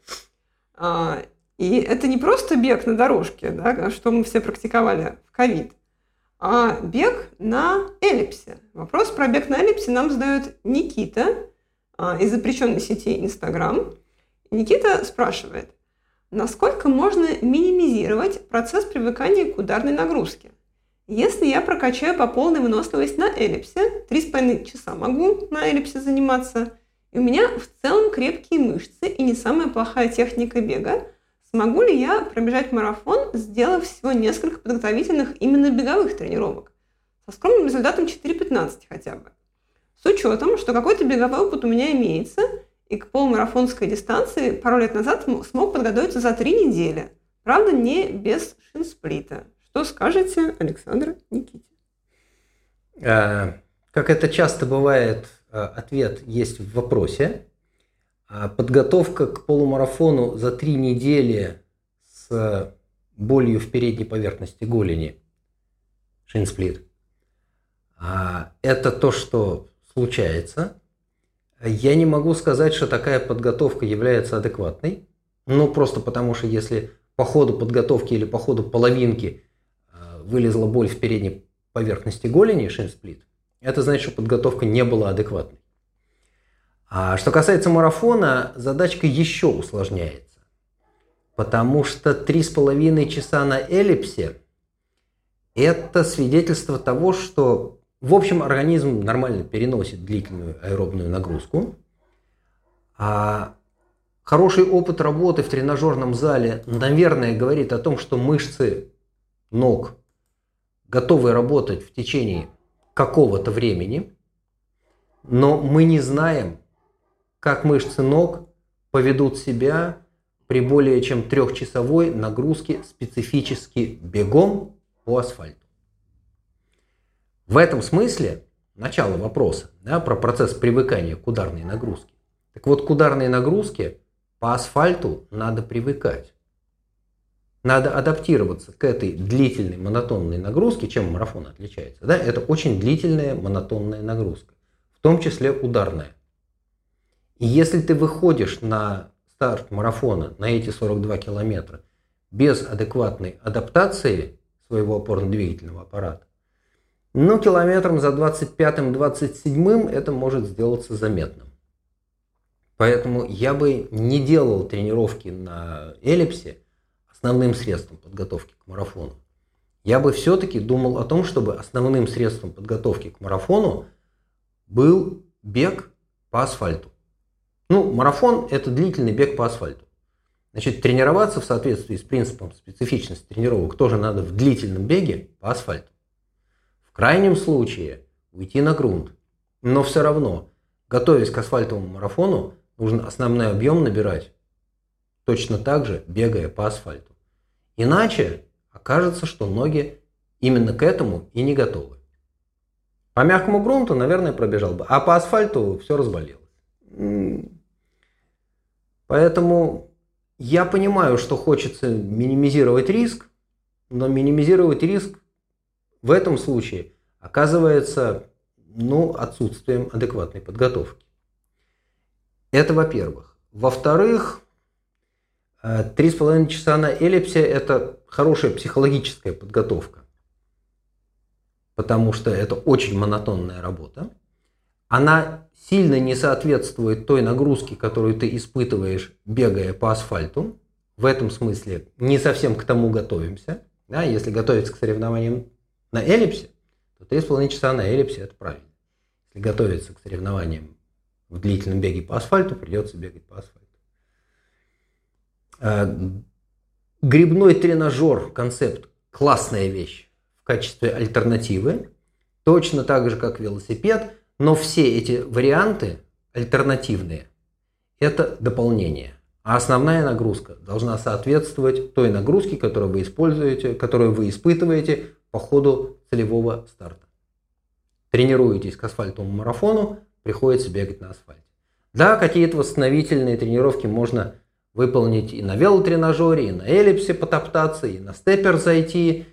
А, и это не просто бег на дорожке, да, что мы все практиковали в ковид, а бег на эллипсе. Вопрос про бег на эллипсе нам задает Никита а, из запрещенной сети Инстаграм. Никита спрашивает, насколько можно минимизировать процесс привыкания к ударной нагрузке? Если я прокачаю по полной выносливость на эллипсе, 3,5 часа могу на эллипсе заниматься, и у меня в целом крепкие мышцы и не самая плохая техника бега, Смогу ли я пробежать марафон, сделав всего несколько подготовительных именно беговых тренировок? Со скромным результатом 4.15 хотя бы. С учетом, что какой-то беговой опыт у меня имеется, и к полумарафонской дистанции пару лет назад смог подготовиться за три недели. Правда, не без шинсплита. Что скажете, Александр Никите? А, как это часто бывает, а, ответ есть в вопросе. А подготовка к полумарафону за три недели с болью в передней поверхности голени, шинсплит, а, это то, что случается. Я не могу сказать, что такая подготовка является адекватной. Ну, просто потому что если по ходу подготовки или по ходу половинки а, вылезла боль в передней поверхности голени, шинсплит, это значит, что подготовка не была адекватной. А что касается марафона, задачка еще усложняется. Потому что 3,5 часа на эллипсе – это свидетельство того, что, в общем, организм нормально переносит длительную аэробную нагрузку. А хороший опыт работы в тренажерном зале, наверное, говорит о том, что мышцы ног готовы работать в течение какого-то времени, но мы не знаем, как мышцы ног поведут себя при более чем трехчасовой нагрузке специфически бегом по асфальту. В этом смысле начало вопроса да, про процесс привыкания к ударной нагрузке. Так вот, к ударной нагрузке по асфальту надо привыкать. Надо адаптироваться к этой длительной монотонной нагрузке, чем марафон отличается. Да? Это очень длительная монотонная нагрузка, в том числе ударная. И если ты выходишь на старт марафона, на эти 42 километра, без адекватной адаптации своего опорно-двигательного аппарата, ну, километром за 25-27 это может сделаться заметным. Поэтому я бы не делал тренировки на эллипсе основным средством подготовки к марафону. Я бы все-таки думал о том, чтобы основным средством подготовки к марафону был бег по асфальту. Ну, марафон – это длительный бег по асфальту. Значит, тренироваться в соответствии с принципом специфичности тренировок тоже надо в длительном беге по асфальту. В крайнем случае уйти на грунт. Но все равно, готовясь к асфальтовому марафону, нужно основной объем набирать точно так же, бегая по асфальту. Иначе окажется, что ноги именно к этому и не готовы. По мягкому грунту, наверное, пробежал бы, а по асфальту все разболелось. Поэтому я понимаю, что хочется минимизировать риск, но минимизировать риск в этом случае оказывается ну, отсутствием адекватной подготовки. Это во-первых. Во-вторых, э, три с половиной часа на эллипсе – это хорошая психологическая подготовка, потому что это очень монотонная работа. Она сильно не соответствует той нагрузке, которую ты испытываешь, бегая по асфальту. В этом смысле не совсем к тому готовимся. Да, если готовиться к соревнованиям на эллипсе, то 3,5 часа на эллипсе – это правильно. Если готовиться к соревнованиям в длительном беге по асфальту, придется бегать по асфальту. А, грибной тренажер, концепт – классная вещь в качестве альтернативы. Точно так же, как велосипед – но все эти варианты альтернативные – это дополнение. А основная нагрузка должна соответствовать той нагрузке, которую вы используете, которую вы испытываете по ходу целевого старта. Тренируетесь к асфальтовому марафону, приходится бегать на асфальте. Да, какие-то восстановительные тренировки можно выполнить и на велотренажере, и на эллипсе потоптаться, и на степер зайти.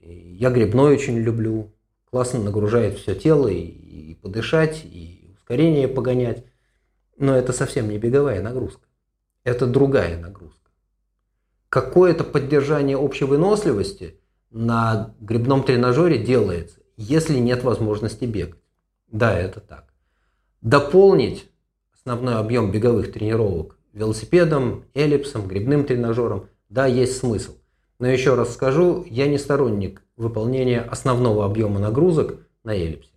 Я грибной очень люблю. Классно нагружает все тело, и, и подышать, и ускорение погонять. Но это совсем не беговая нагрузка. Это другая нагрузка. Какое-то поддержание общей выносливости на грибном тренажере делается, если нет возможности бегать. Да, это так. Дополнить основной объем беговых тренировок велосипедом, эллипсом, грибным тренажером, да, есть смысл. Но еще раз скажу, я не сторонник выполнения основного объема нагрузок на эллипсе.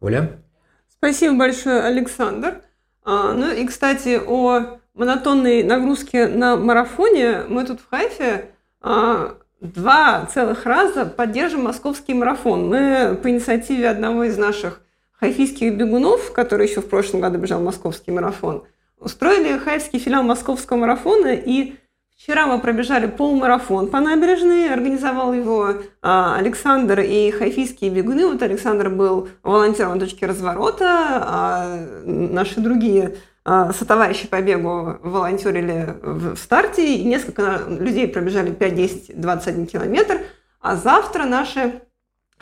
Оля? Спасибо большое, Александр. А, ну и, кстати, о монотонной нагрузке на марафоне мы тут в Хайфе а, два целых раза поддержим московский марафон. Мы по инициативе одного из наших хайфийских бегунов, который еще в прошлом году бежал московский марафон, устроили хайфский филиал московского марафона, и вчера мы пробежали полумарафон по набережной, организовал его а, Александр и хайфийские бегуны. Вот Александр был волонтером точки разворота, а наши другие а, сотоварищи по бегу волонтерили в старте, и несколько людей пробежали 5, 10, 21 километр, а завтра наши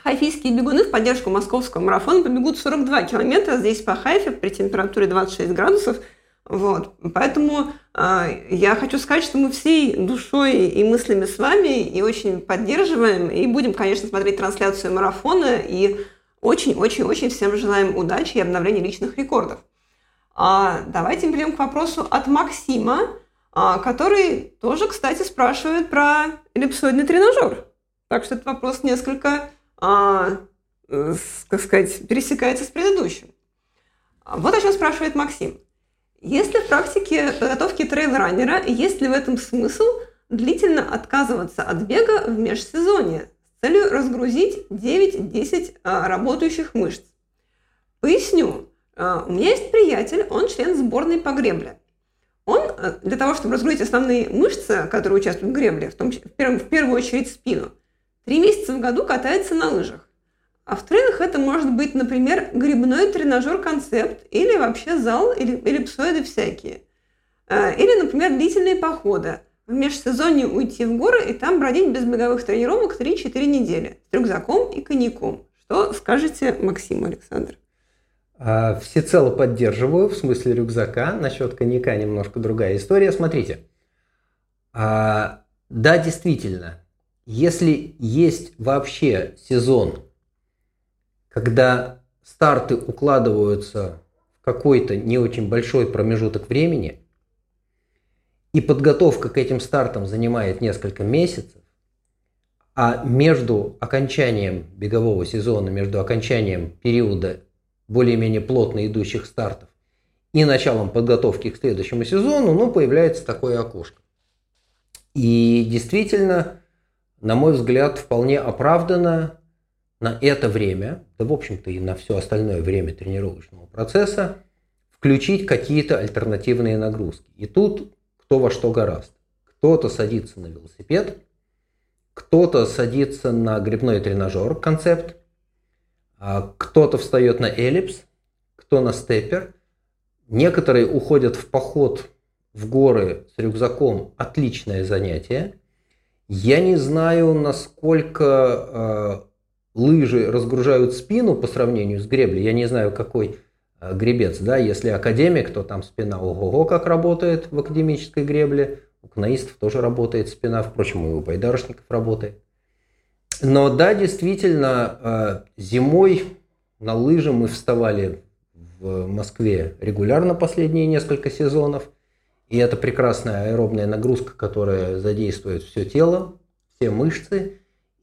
Хайфийские бегуны в поддержку московского марафона побегут 42 километра здесь по Хайфе при температуре 26 градусов. Вот. Поэтому э, я хочу сказать, что мы всей душой и мыслями с вами и очень поддерживаем, и будем, конечно, смотреть трансляцию марафона, и очень-очень-очень всем желаем удачи и обновления личных рекордов. А, давайте перейдем к вопросу от Максима, а, который тоже, кстати, спрашивает про эллипсоидный тренажер. Так что этот вопрос несколько а, как сказать, пересекается с предыдущим. Вот о чем спрашивает Максим. Есть ли в практике подготовки трейл-раннера, есть ли в этом смысл длительно отказываться от бега в межсезонье с целью разгрузить 9-10 а, работающих мышц? Поясню. А, у меня есть приятель, он член сборной по гребле. Он а, для того, чтобы разгрузить основные мышцы, которые участвуют в гребле, в, том, в, первом, в первую очередь спину, Три месяца в году катается на лыжах. А в трейлах это может быть, например, грибной тренажер-концепт или вообще зал или эллипсоиды всякие. А, или, например, длительные походы. В межсезонье уйти в горы и там бродить без беговых тренировок 3-4 недели с рюкзаком и коньяком. Что скажете, Максим Александр? А, всецело поддерживаю в смысле рюкзака. Насчет коньяка немножко другая история. Смотрите. А, да, действительно, если есть вообще сезон, когда старты укладываются в какой-то не очень большой промежуток времени, и подготовка к этим стартам занимает несколько месяцев, а между окончанием бегового сезона, между окончанием периода более-менее плотно идущих стартов и началом подготовки к следующему сезону, ну, появляется такое окошко. И действительно, на мой взгляд, вполне оправданно на это время, да в общем-то и на все остальное время тренировочного процесса, включить какие-то альтернативные нагрузки. И тут кто во что гораст. Кто-то садится на велосипед, кто-то садится на грибной тренажер, концепт, а кто-то встает на эллипс, кто на степер. Некоторые уходят в поход в горы с рюкзаком. Отличное занятие. Я не знаю, насколько э, лыжи разгружают спину по сравнению с греблей. Я не знаю, какой э, гребец. Да? Если академик, то там спина ого-го как работает в академической гребле. У кнаистов тоже работает спина, впрочем, и у байдарочников работает. Но да, действительно, э, зимой на лыжи мы вставали в Москве регулярно последние несколько сезонов – и это прекрасная аэробная нагрузка, которая задействует все тело, все мышцы.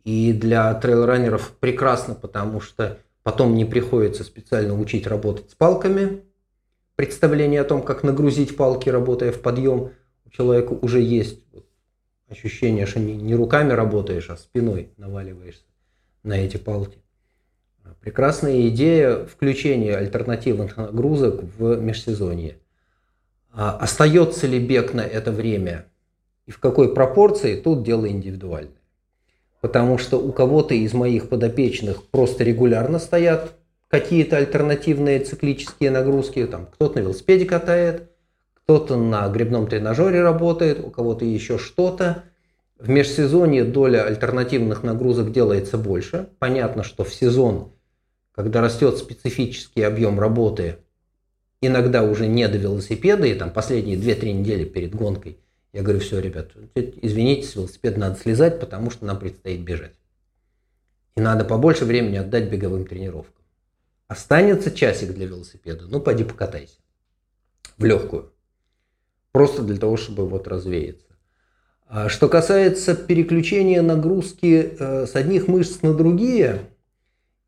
И для трейлранеров прекрасно, потому что потом не приходится специально учить работать с палками. Представление о том, как нагрузить палки, работая в подъем, у человека уже есть ощущение, что не руками работаешь, а спиной наваливаешься на эти палки. Прекрасная идея включения альтернативных нагрузок в межсезонье. А остается ли бег на это время и в какой пропорции, тут дело индивидуальное. Потому что у кого-то из моих подопечных просто регулярно стоят какие-то альтернативные циклические нагрузки. Там кто-то на велосипеде катает, кто-то на грибном тренажере работает, у кого-то еще что-то. В межсезонье доля альтернативных нагрузок делается больше. Понятно, что в сезон, когда растет специфический объем работы, иногда уже не до велосипеда, и там последние 2-3 недели перед гонкой, я говорю, все, ребят, извините, с велосипеда надо слезать, потому что нам предстоит бежать. И надо побольше времени отдать беговым тренировкам. Останется часик для велосипеда, ну пойди покатайся. В легкую. Просто для того, чтобы вот развеяться. А что касается переключения нагрузки э, с одних мышц на другие,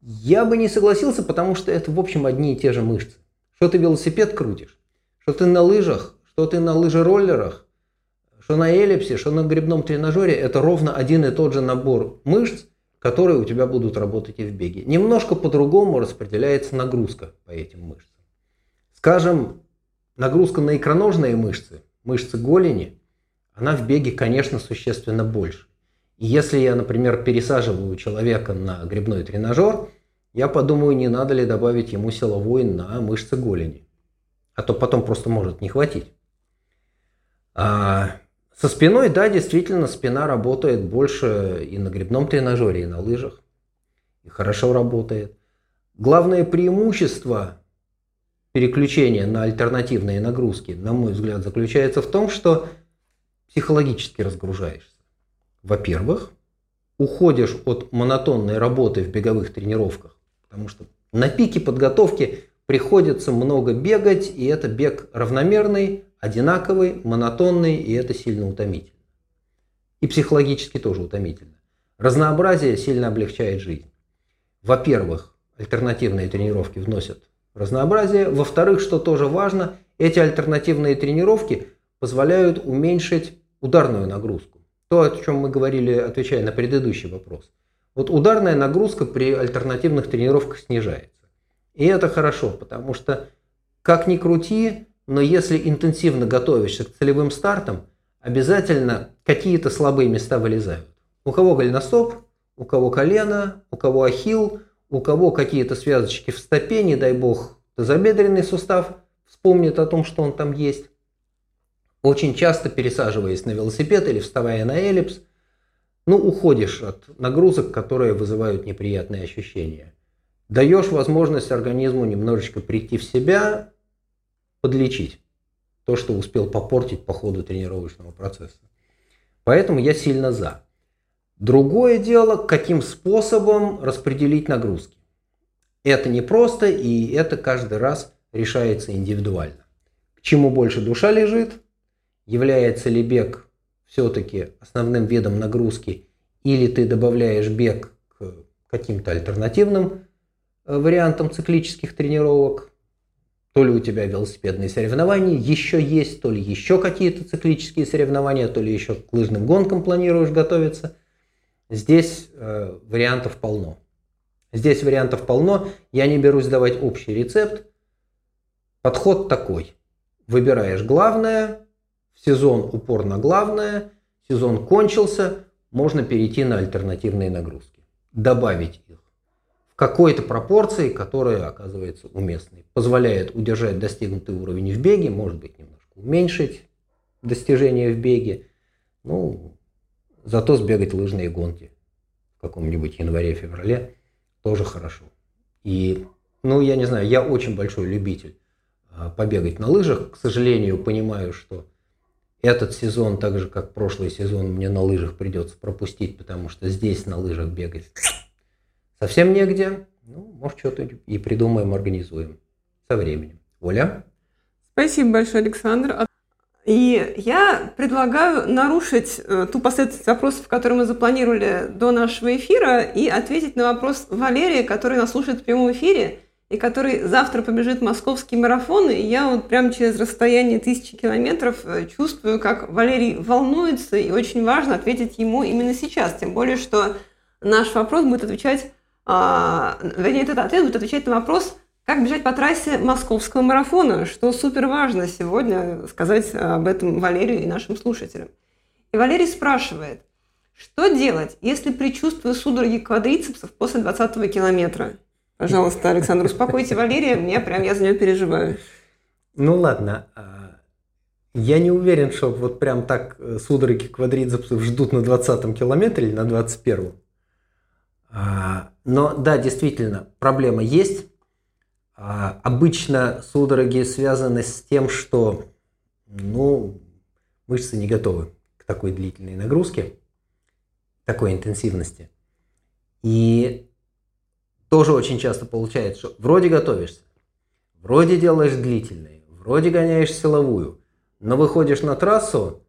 я бы не согласился, потому что это, в общем, одни и те же мышцы. Что ты велосипед крутишь, что ты на лыжах, что ты на лыжероллерах, что на эллипсе, что на грибном тренажере, это ровно один и тот же набор мышц, которые у тебя будут работать и в беге. Немножко по-другому распределяется нагрузка по этим мышцам. Скажем, нагрузка на икроножные мышцы, мышцы голени – она в беге, конечно, существенно больше. И если я, например, пересаживаю человека на грибной тренажер, я подумаю, не надо ли добавить ему силовой на мышцы голени. А то потом просто может не хватить. А со спиной, да, действительно, спина работает больше и на грибном тренажере, и на лыжах. И хорошо работает. Главное преимущество переключения на альтернативные нагрузки, на мой взгляд, заключается в том, что психологически разгружаешься. Во-первых, уходишь от монотонной работы в беговых тренировках, потому что на пике подготовки приходится много бегать, и это бег равномерный, одинаковый, монотонный, и это сильно утомительно. И психологически тоже утомительно. Разнообразие сильно облегчает жизнь. Во-первых, альтернативные тренировки вносят разнообразие. Во-вторых, что тоже важно, эти альтернативные тренировки позволяют уменьшить ударную нагрузку. То, о чем мы говорили, отвечая на предыдущий вопрос. Вот ударная нагрузка при альтернативных тренировках снижается. И это хорошо, потому что как ни крути, но если интенсивно готовишься к целевым стартам, обязательно какие-то слабые места вылезают. У кого голеностоп, у кого колено, у кого ахилл, у кого какие-то связочки в стопе, не дай бог, тазобедренный сустав вспомнит о том, что он там есть очень часто пересаживаясь на велосипед или вставая на эллипс, ну, уходишь от нагрузок, которые вызывают неприятные ощущения. Даешь возможность организму немножечко прийти в себя, подлечить то, что успел попортить по ходу тренировочного процесса. Поэтому я сильно за. Другое дело, каким способом распределить нагрузки. Это непросто, и это каждый раз решается индивидуально. К чему больше душа лежит, является ли бег все-таки основным видом нагрузки, или ты добавляешь бег к каким-то альтернативным э, вариантам циклических тренировок, то ли у тебя велосипедные соревнования еще есть, то ли еще какие-то циклические соревнования, то ли еще к лыжным гонкам планируешь готовиться. Здесь э, вариантов полно. Здесь вариантов полно. Я не берусь давать общий рецепт. Подход такой. Выбираешь главное, сезон упор на главное, сезон кончился, можно перейти на альтернативные нагрузки. Добавить какой-то пропорции, которая оказывается уместной. Позволяет удержать достигнутый уровень в беге, может быть немножко уменьшить достижения в беге. Ну, зато сбегать лыжные гонки в каком-нибудь январе-феврале тоже хорошо. И, ну, я не знаю, я очень большой любитель а, побегать на лыжах. К сожалению, понимаю, что этот сезон, так же как прошлый сезон, мне на лыжах придется пропустить, потому что здесь на лыжах бегать совсем негде. Ну, может, что-то и придумаем, организуем со временем. Оля? Спасибо большое, Александр. И я предлагаю нарушить э, ту последовательность вопросов, которые мы запланировали до нашего эфира, и ответить на вопрос Валерия, который нас слушает в прямом эфире – и который завтра побежит московский марафон, и я вот прямо через расстояние тысячи километров э, чувствую, как Валерий волнуется, и очень важно ответить ему именно сейчас, тем более, что наш вопрос будет отвечать, а, вернее, этот ответ будет отвечать на вопрос, как бежать по трассе московского марафона, что супер важно сегодня сказать об этом Валерию и нашим слушателям. И Валерий спрашивает, что делать, если предчувствую судороги квадрицепсов после 20 километра? Пожалуйста, Александр, успокойте Валерия, мне прям я за нее переживаю. Ну ладно. А, Я не уверен, что вот прям так э, судороги квадрицепсов ждут на 20 километре или на 21. А, но да, действительно, проблема есть. А, обычно судороги связаны с тем, что ну, мышцы не готовы к такой длительной нагрузке, такой интенсивности. И тоже очень часто получается, что вроде готовишься, вроде делаешь длительные, вроде гоняешь силовую, но выходишь на трассу,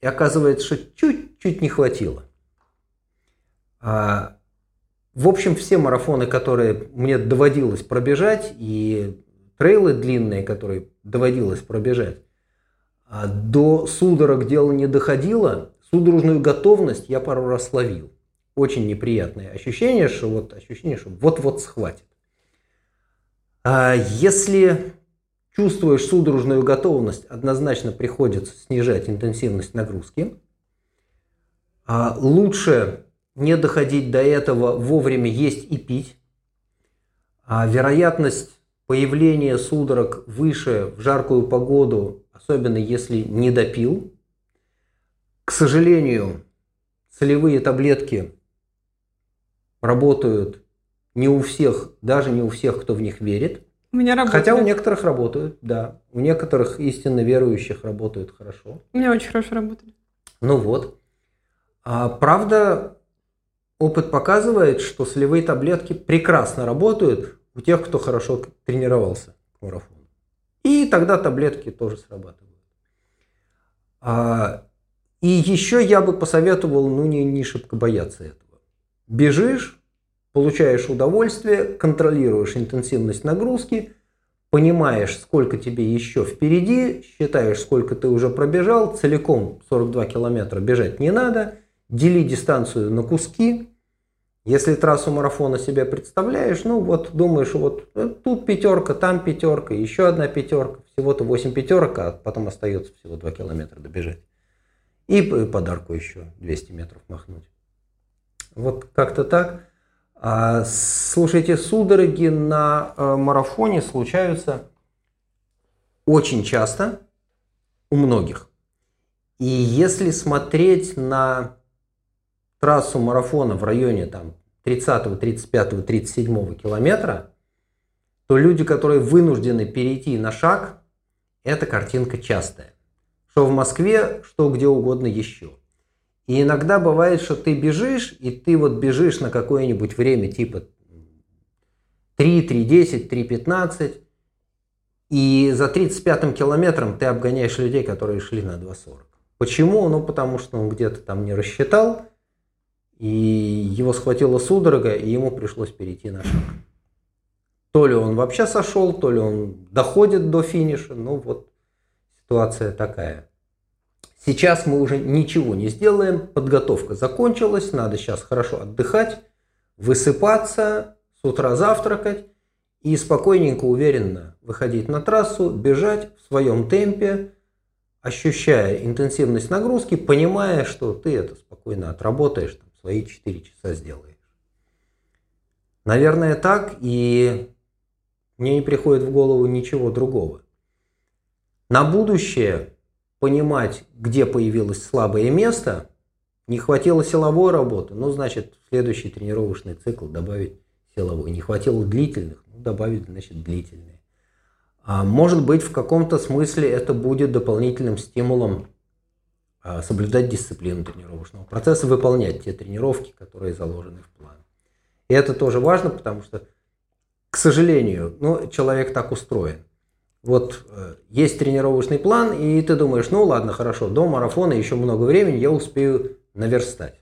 и оказывается, что чуть-чуть не хватило. А, в общем, все марафоны, которые мне доводилось пробежать, и трейлы длинные, которые доводилось пробежать, а, до судорог дело не доходило, судорожную готовность я пару раз словил. Очень неприятное ощущение, что вот ощущение, что вот-вот схватит. А если чувствуешь судорожную готовность, однозначно приходится снижать интенсивность нагрузки. А лучше не доходить до этого вовремя есть и пить. А вероятность появления судорог выше в жаркую погоду, особенно если не допил. К сожалению, солевые таблетки работают не у всех, даже не у всех, кто в них верит. У меня работает. Хотя у некоторых работают, да. У некоторых истинно верующих работают хорошо. У меня очень хорошо работали. Ну вот. А, правда, опыт показывает, что солевые таблетки прекрасно работают у тех, кто хорошо тренировался к марафону. И тогда таблетки тоже срабатывают. А, и еще я бы посоветовал, ну, не, не шибко бояться этого. Бежишь, получаешь удовольствие, контролируешь интенсивность нагрузки, понимаешь, сколько тебе еще впереди, считаешь, сколько ты уже пробежал, целиком 42 километра бежать не надо, дели дистанцию на куски. Если трассу марафона себе представляешь, ну вот думаешь, вот э, тут пятерка, там пятерка, еще одна пятерка, всего-то 8 пятерок, а потом остается всего 2 километра добежать. И подарку еще 200 метров махнуть. Вот как-то так. А, слушайте, судороги на э, марафоне случаются очень часто у многих. И если смотреть на трассу марафона в районе там, 30, 35, 37 километра, то люди, которые вынуждены перейти на шаг, эта картинка частая. Что в Москве, что где угодно еще. И иногда бывает, что ты бежишь, и ты вот бежишь на какое-нибудь время типа 3, 3, 3, 15, и за 35-м километром ты обгоняешь людей, которые шли на 2.40. Почему? Ну, потому что он где-то там не рассчитал, и его схватила судорога, и ему пришлось перейти на шаг. То ли он вообще сошел, то ли он доходит до финиша, ну вот ситуация такая. Сейчас мы уже ничего не сделаем, подготовка закончилась, надо сейчас хорошо отдыхать, высыпаться, с утра завтракать и спокойненько, уверенно выходить на трассу, бежать в своем темпе, ощущая интенсивность нагрузки, понимая, что ты это спокойно отработаешь, свои 4 часа сделаешь. Наверное, так, и мне не приходит в голову ничего другого. На будущее понимать, где появилось слабое место, не хватило силовой работы, ну, значит, в следующий тренировочный цикл добавить силовой. Не хватило длительных, ну, добавить, значит, длительные. А может быть, в каком-то смысле это будет дополнительным стимулом соблюдать дисциплину тренировочного процесса, выполнять те тренировки, которые заложены в план. И это тоже важно, потому что, к сожалению, ну, человек так устроен. Вот э, есть тренировочный план, и ты думаешь, ну ладно, хорошо, до марафона еще много времени, я успею наверстать.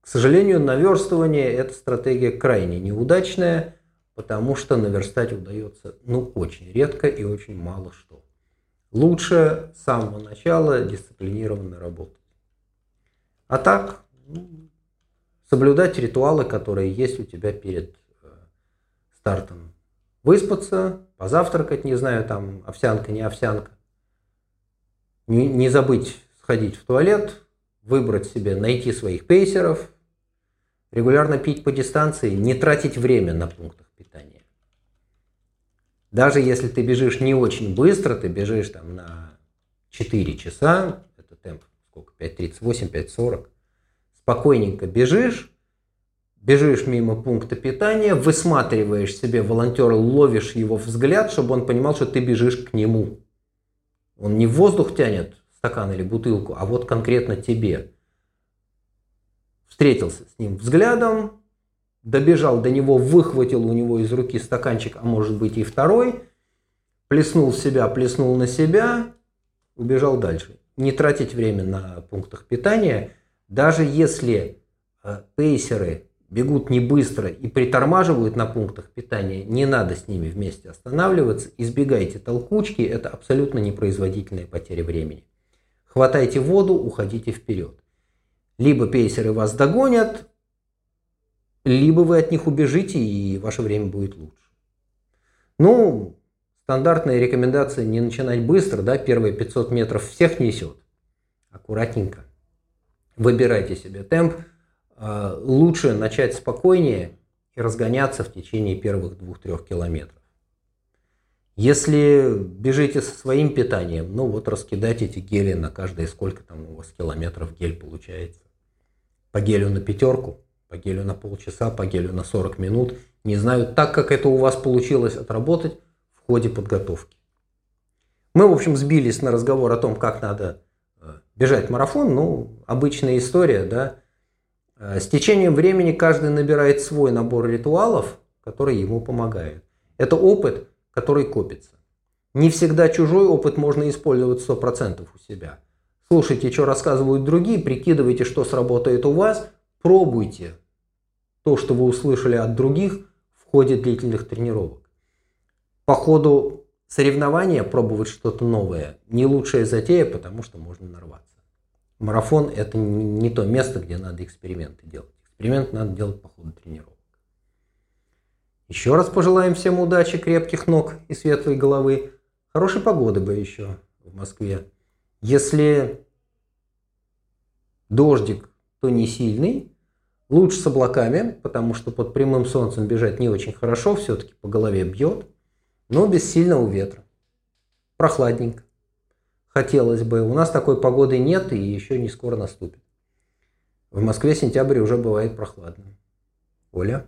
К сожалению, наверстывание – это стратегия крайне неудачная, потому что наверстать удается ну, очень редко и очень мало что. Лучше с самого начала дисциплинированно работать. А так, ну, соблюдать ритуалы, которые есть у тебя перед э, стартом выспаться, позавтракать, не знаю, там овсянка, не овсянка. Не, не забыть сходить в туалет, выбрать себе, найти своих пейсеров, регулярно пить по дистанции, не тратить время на пунктах питания. Даже если ты бежишь не очень быстро, ты бежишь там на 4 часа, это темп сколько, 5.38, 5.40, спокойненько бежишь, бежишь мимо пункта питания, высматриваешь себе волонтера, ловишь его взгляд, чтобы он понимал, что ты бежишь к нему. Он не в воздух тянет стакан или бутылку, а вот конкретно тебе. Встретился с ним взглядом, добежал до него, выхватил у него из руки стаканчик, а может быть и второй, плеснул в себя, плеснул на себя, убежал дальше. Не тратить время на пунктах питания, даже если э, пейсеры бегут не быстро и притормаживают на пунктах питания, не надо с ними вместе останавливаться, избегайте толкучки, это абсолютно непроизводительная потеря времени. Хватайте воду, уходите вперед. Либо пейсеры вас догонят, либо вы от них убежите, и ваше время будет лучше. Ну, стандартная рекомендация не начинать быстро, да, первые 500 метров всех несет. Аккуратненько. Выбирайте себе темп, Э, лучше начать спокойнее и разгоняться в течение первых двух-трех километров. Если бежите со своим питанием, ну вот раскидать эти гели на каждые сколько там у вас километров гель получается. По гелю на пятерку, по гелю на полчаса, по гелю на 40 минут. Не знаю, так как это у вас получилось отработать в ходе подготовки. Мы, в общем, сбились на разговор о том, как надо э, бежать марафон. Ну, обычная история, да. Э, с течением времени каждый набирает свой набор ритуалов, которые ему помогают. Это опыт, который копится. Не всегда чужой опыт можно использовать 100% у себя. Слушайте, что рассказывают другие, прикидывайте, что сработает у вас, пробуйте то, что вы услышали от других в ходе длительных тренировок. По ходу соревнования пробовать что-то новое не лучшая затея, потому что можно нарваться. Марафон – это не то место, где надо эксперименты делать. Эксперимент надо делать по ходу тренировок. Еще раз пожелаем всем удачи, крепких ног и светлой головы. Хорошей погоды бы еще в Москве. Если дождик, то не сильный. Лучше с облаками, потому что под прямым солнцем бежать не очень хорошо, все-таки по голове бьет, но без сильного ветра. Прохладненько хотелось бы. У нас такой погоды нет и еще не скоро наступит. В Москве сентябрь уже бывает прохладным. Оля?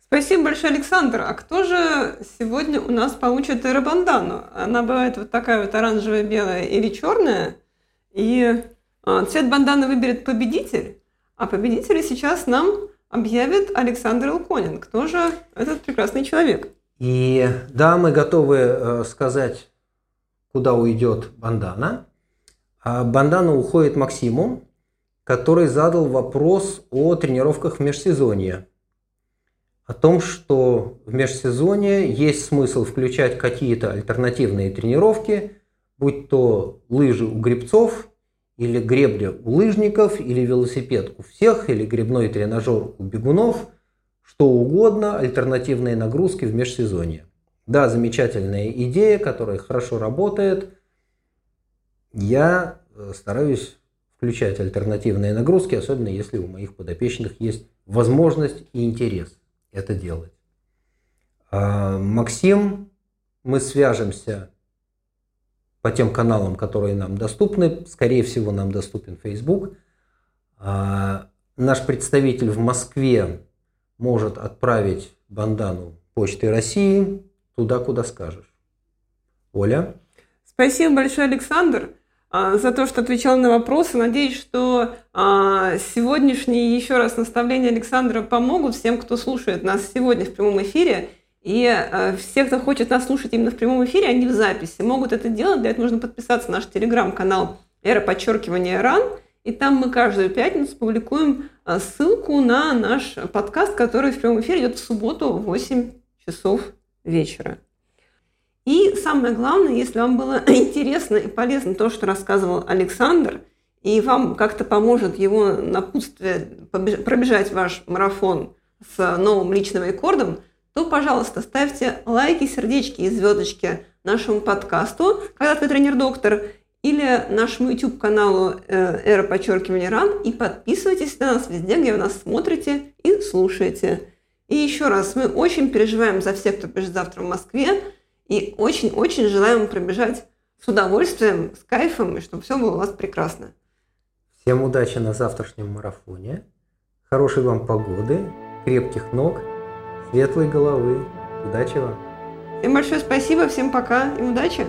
Спасибо большое, Александр. А кто же сегодня у нас получит эробандану? Она бывает вот такая вот оранжевая, белая или черная. И а, цвет банданы выберет победитель. А победителя сейчас нам объявит Александр Илконин. Кто же этот прекрасный человек? И да, мы готовы э, сказать куда уйдет бандана. А бандана уходит Максиму, который задал вопрос о тренировках в межсезонье. О том, что в межсезонье есть смысл включать какие-то альтернативные тренировки, будь то лыжи у гребцов, или гребля у лыжников, или велосипед у всех, или грибной тренажер у бегунов, что угодно, альтернативные нагрузки в межсезонье. Да, замечательная идея, которая хорошо работает. Я э, стараюсь включать альтернативные нагрузки, особенно если у моих подопечных есть возможность и интерес это делать. А, Максим, мы свяжемся по тем каналам, которые нам доступны. Скорее всего, нам доступен Facebook. А, наш представитель в Москве может отправить бандану Почты России туда, куда скажешь. Оля? Спасибо большое, Александр, а, за то, что отвечал на вопросы. Надеюсь, что а, сегодняшние еще раз наставления Александра помогут всем, кто слушает нас сегодня в прямом эфире. И а, все, кто хочет нас слушать именно в прямом эфире, они в записи, могут это делать. Для этого нужно подписаться на наш телеграм-канал «Эра подчеркивания РАН». И там мы каждую пятницу публикуем ссылку на наш подкаст, который в прямом эфире идет в субботу в 8 часов вечера. И самое главное, если вам было интересно и полезно то, что рассказывал Александр, и вам как-то поможет его напутствие пробежать ваш марафон с новым личным рекордом, то, пожалуйста, ставьте лайки, сердечки и звездочки нашему подкасту «Когда ты тренер-доктор» или нашему YouTube-каналу э, «Эра подчеркивания ран» и подписывайтесь на нас везде, где вы нас смотрите и слушаете. И еще раз, мы очень переживаем за всех, кто бежит завтра в Москве, и очень-очень желаем пробежать с удовольствием, с кайфом, и чтобы все было у вас прекрасно. Всем удачи на завтрашнем марафоне. Хорошей вам погоды, крепких ног, светлой головы. Удачи вам. Всем большое спасибо, всем пока и удачи.